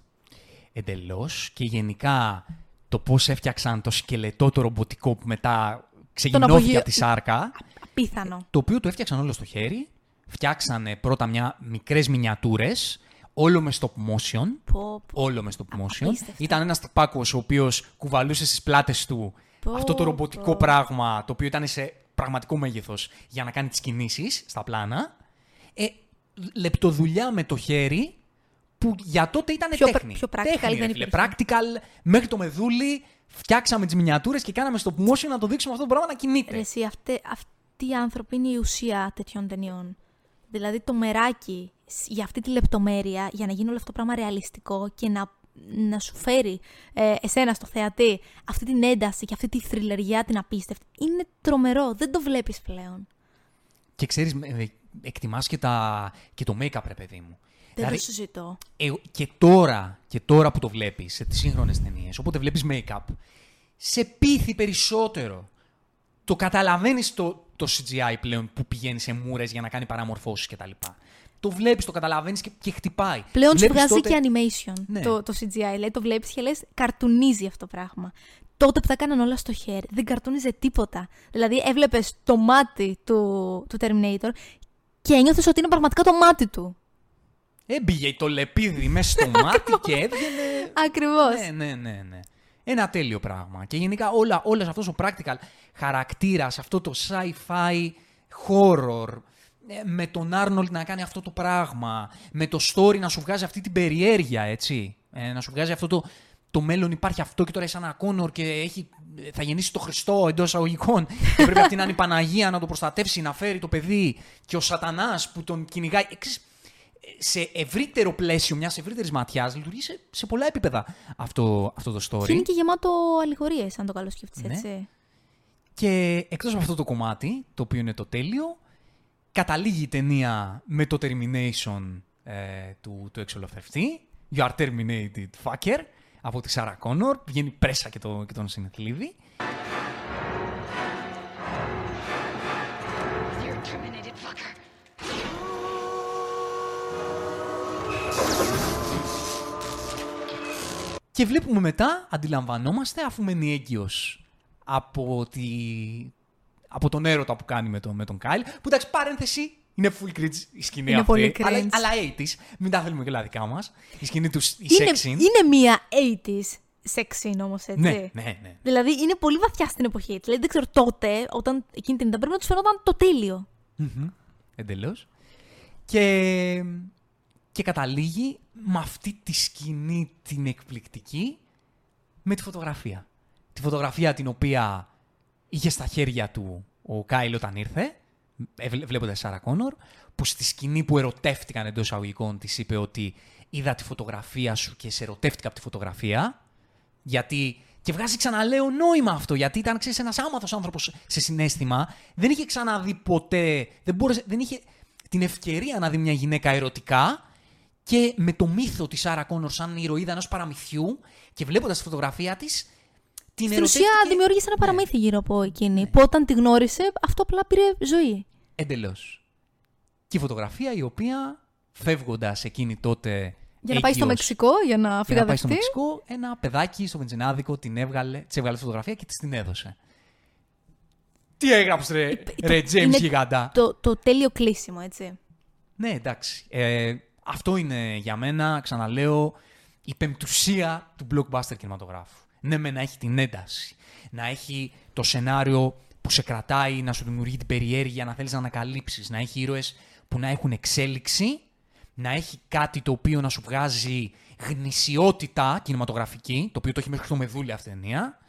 A: Εντελώς και γενικά το πώς έφτιαξαν το σκελετό το ρομποτικό που μετά ξεκινώθηκε
B: απογειο-
A: από τη σάρκα.
B: Απίθανο.
A: το οποίο το έφτιαξαν όλο στο χέρι. Φτιάξανε πρώτα μια μικρές μινιατούρες, όλο με stop motion.
B: Πω, πω.
A: Όλο με stop motion.
B: Απίστευτο.
A: Ήταν ένας τυπάκος ο οποίος κουβαλούσε στις πλάτες του
B: Πω,
A: αυτό το ρομποτικό
B: πω.
A: πράγμα, το οποίο ήταν σε πραγματικό μέγεθος για να κάνει τις κινήσεις στα πλάνα. Ε, λεπτοδουλειά με το χέρι που για τότε ήταν
B: Πιο
A: τέχνη.
B: πρ- πιο practical
A: τέχνη,
B: δεν
A: ρε φίλε.
B: υπήρχε.
A: Practical, μέχρι το μεδούλι, φτιάξαμε τις μινιατούρες και κάναμε stop motion να το δείξουμε αυτό το πράγμα να κινείται.
B: Ρε, εσύ, αυτέ, αυτοί οι άνθρωποι είναι η ουσία τέτοιων ταινιών. Δηλαδή το μεράκι σ- για αυτή τη λεπτομέρεια, για να γίνει όλο αυτό το πράγμα ρεαλιστικό και να, να σου φέρει ε, εσένα στο θεατή αυτή την ένταση και αυτή τη θρυλεριά την απίστευτη, είναι τρομερό. Δεν το βλέπεις πλέον.
A: Και ξέρεις, με- με- εκτιμάς και, τα, και το make-up, ρε παιδί μου.
B: Δεν
A: Δηλαδή,
B: το συζητώ.
A: ε, και, τώρα, και τώρα που το βλέπεις σε τις σύγχρονες ταινίες, όποτε βλέπεις make-up, σε πείθει περισσότερο. Το καταλαβαίνεις το, το CGI πλέον που πηγαίνει σε μούρες για να κάνει παραμορφώσεις κτλ. Το βλέπεις, το καταλαβαίνεις και, και χτυπάει.
B: Πλέον σου
A: Βλέπεις
B: βγάζει
A: τότε-
B: και animation
A: Ναι.
B: το, το CGI. Δηλαδή το βλέπεις και λες καρτουνίζει αυτό το πράγμα. Τότε που τα έκαναν όλα στο χέρι, δεν καρτούνιζε τίποτα. Δηλαδή έβλεπες το μάτι του, του Terminator και ένιωθες ότι είναι πραγματικά το μάτι του.
A: Έμπηγε το λεπίδι μέσα στο μάτι και έβγαινε...
B: Ακριβώς.
A: Ναι, ναι, ναι, ναι. Ένα τέλειο πράγμα. Και γενικά όλα, όλος αυτός ο practical χαρακτήρας, αυτό το sci-fi horror, ε, με τον Άρνολτ να κάνει αυτό το πράγμα, με το story να σου βγάζει αυτή την περιέργεια, έτσι. Ε, να σου βγάζει αυτό το, το μέλλον υπάρχει αυτό και τώρα είσαι ένα Κόνορ και έχει, θα γεννήσει το Χριστό εντός εισαγωγικών και πρέπει αυτή να είναι η Παναγία να το προστατεύσει, να φέρει το παιδί και ο σατανάς που τον κυνηγάει. Ε, ξέρεις, σε ευρύτερο πλαίσιο μιας ευρύτερης ματιάς λειτουργεί σε, σε πολλά επίπεδα αυτό, αυτό το story.
B: Και είναι και γεμάτο αλληγορίες, αν το καλώ σκεφτείς,
A: Ναι.
B: έτσι.
A: Και εκτός από αυτό το κομμάτι, το οποίο είναι το τέλειο, καταλήγει η ταινία με το termination ε, του, του εξολοθρευτή. You are terminated, fucker, από τη Σάρα Κόνορ. Βγαίνει πρέσα και, το, και τον συνεθλίβει. Και βλέπουμε μετά, αντιλαμβανόμαστε, αφού μένει έγκυος από, τη... από τον έρωτα που κάνει με τον, με τον Κάιλ, που εντάξει, παρένθεση, είναι full cringe η σκηνή
B: Είναι
A: αυτή,
B: πολύ
A: αλλά,
B: cringe.
A: αλλά 80's, μην τα θέλουμε και όλα δικά μας. Η σκηνή τους, η
B: Είναι,
A: sex scene.
B: είναι μία 80s sex scene όμως, έτσι.
A: Ναι, ναι, ναι.
B: Δηλαδή είναι πολύ βαθιά στην εποχή της. Δηλαδή δεν ξέρω τότε, όταν εκείνη την ήταν, πρέπει να τους φαινόταν το τέλειο.
A: Μμμ. Εντελώς. Και, και καταλήγει με αυτή τη σκηνή την εκπληκτική με τη φωτογραφία. Τη φωτογραφία την οποία είχε στα χέρια του ο Κάιλ όταν ήρθε, βλέποντας τη Σάρα Κόνορ, που στη σκηνή που ερωτεύτηκαν εντός αγωγικών της είπε ότι είδα τη φωτογραφία σου και σε ερωτεύτηκα από τη φωτογραφία. Γιατί. Και βγάζει ξαναλέω νόημα αυτό, γιατί ήταν ξέρεις, ένας άμαθος άνθρωπος σε συνέστημα, δεν είχε ξαναδεί ποτέ, δεν, μπόρεσε, δεν είχε την ευκαιρία να δει μια γυναίκα ερωτικά και με το μύθο της Σάρα Κόνορ σαν ηρωίδα ενός παραμυθιού και βλέποντας τη φωτογραφία της, την
B: Στην ουσία δημιούργησε ένα παραμύθι γύρω από εκείνη, ναι. που όταν τη γνώρισε αυτό απλά πήρε ζωή.
A: Εντελώς. Και η φωτογραφία η οποία φεύγοντας εκείνη τότε
B: για να πάει στο Μεξικό, για να φύγει. Για να πάει
A: στο Μεξικό, ένα παιδάκι στο βενζινάδικο την έβγαλε, της έβγαλε φωτογραφία και της την έδωσε. Τι έγραψες, ρε, ρε James Γιγάντα;
B: Το, το τέλειο κλείσιμο, έτσι.
A: Ναι, εντάξει. Ε, αυτό είναι για μένα, ξαναλέω, η πεμπτουσία του blockbuster κινηματογράφου. Ναι, με να έχει την ένταση. Να έχει το σενάριο που σε κρατάει, να σου δημιουργεί την περιέργεια, να θέλεις να ανακαλύψεις. Να έχει ήρωες που να έχουν εξέλιξη να έχει κάτι το οποίο να σου βγάζει γνησιότητα κινηματογραφική, το οποίο το έχει μέχρι το μεδούλι αυτή η ταινία,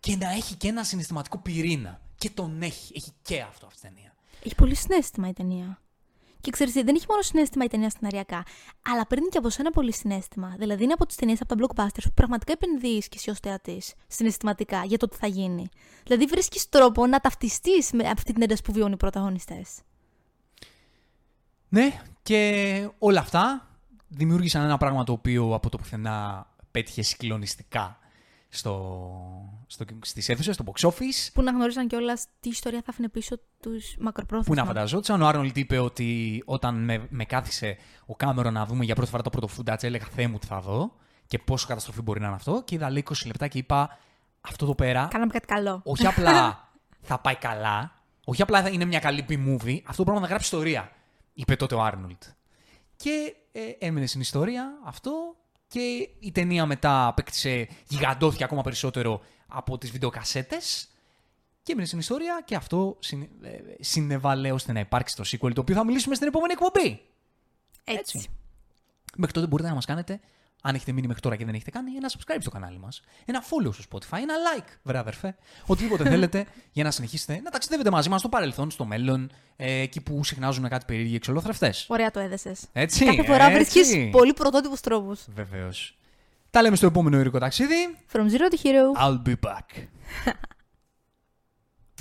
A: και να έχει και ένα συναισθηματικό πυρήνα. Και τον έχει. Έχει και αυτό αυτή η ταινία.
B: Έχει πολύ συνέστημα η ταινία. Και ξέρεις, δεν έχει μόνο συνέστημα η ταινία σεναριακά, αλλά παίρνει και από σένα πολύ συνέστημα. Δηλαδή είναι από τις ταινίες από τα blockbusters που πραγματικά επενδύεις και εσύ ως θεατής συναισθηματικά για το τι θα γίνει. Δηλαδή βρίσκεις τρόπο να ταυτιστείς με αυτή την ένταση που βιώνουν οι πρωταγωνιστές.
A: Ναι, και όλα αυτά δημιούργησαν ένα πράγμα το οποίο από το πουθενά πέτυχε συγκλονιστικά στο, στο, στις αίθουσες, στο box office.
B: Που να γνώριζαν κιόλας τι ιστορία θα άφηνε πίσω τους μακροπρόθεσμα.
A: Που να φανταζόντουσαν. Ο Άρνολτ είπε ότι όταν με, με κάθισε ο Κάμερο να δούμε για πρώτη φορά το πρώτο φούντατς, έλεγα Θεέ μου τι θα δω και πόσο καταστροφή μπορεί να είναι αυτό. Και είδα λέει 20 λεπτά και είπα αυτό εδώ πέρα.
B: Κάναμε κάτι καλό.
A: Όχι απλά θα πάει καλά, όχι απλά θα είναι μια καλή B-movie, αυτό το πράγμα θα γράψει ιστορία είπε τότε ο Άρνολτ. Και ε, έμεινε στην ιστορία αυτό και η ταινία μετά απέκτησε, γιγαντώθηκε ακόμα περισσότερο από τις βιντεοκασέτες και έμεινε στην ιστορία και αυτό συν, ε, συνέβαλε ώστε να υπάρξει το sequel το οποίο θα μιλήσουμε στην επόμενη εκπομπή.
B: Έτσι. Έτσι.
A: Μέχρι τότε μπορείτε να μας κάνετε αν έχετε μείνει μέχρι τώρα και δεν έχετε κάνει, ένα subscribe στο κανάλι μας. Ένα follow στο Spotify, ένα like, βρε αδερφέ. Οτιδήποτε θέλετε για να συνεχίσετε να ταξιδεύετε μαζί μας στο παρελθόν, στο μέλλον, ε, εκεί που συχνάζουν κάτι περίεργοι εξολόθρευτέ.
B: Ωραία το έδεσες.
A: Έτσι.
B: Κάθε φορά βρίσκεις πολύ πρωτότυπους τρόπους.
A: Βεβαίως. Τα λέμε στο επόμενο ήρικο ταξίδι.
B: From zero to hero.
A: I'll be back.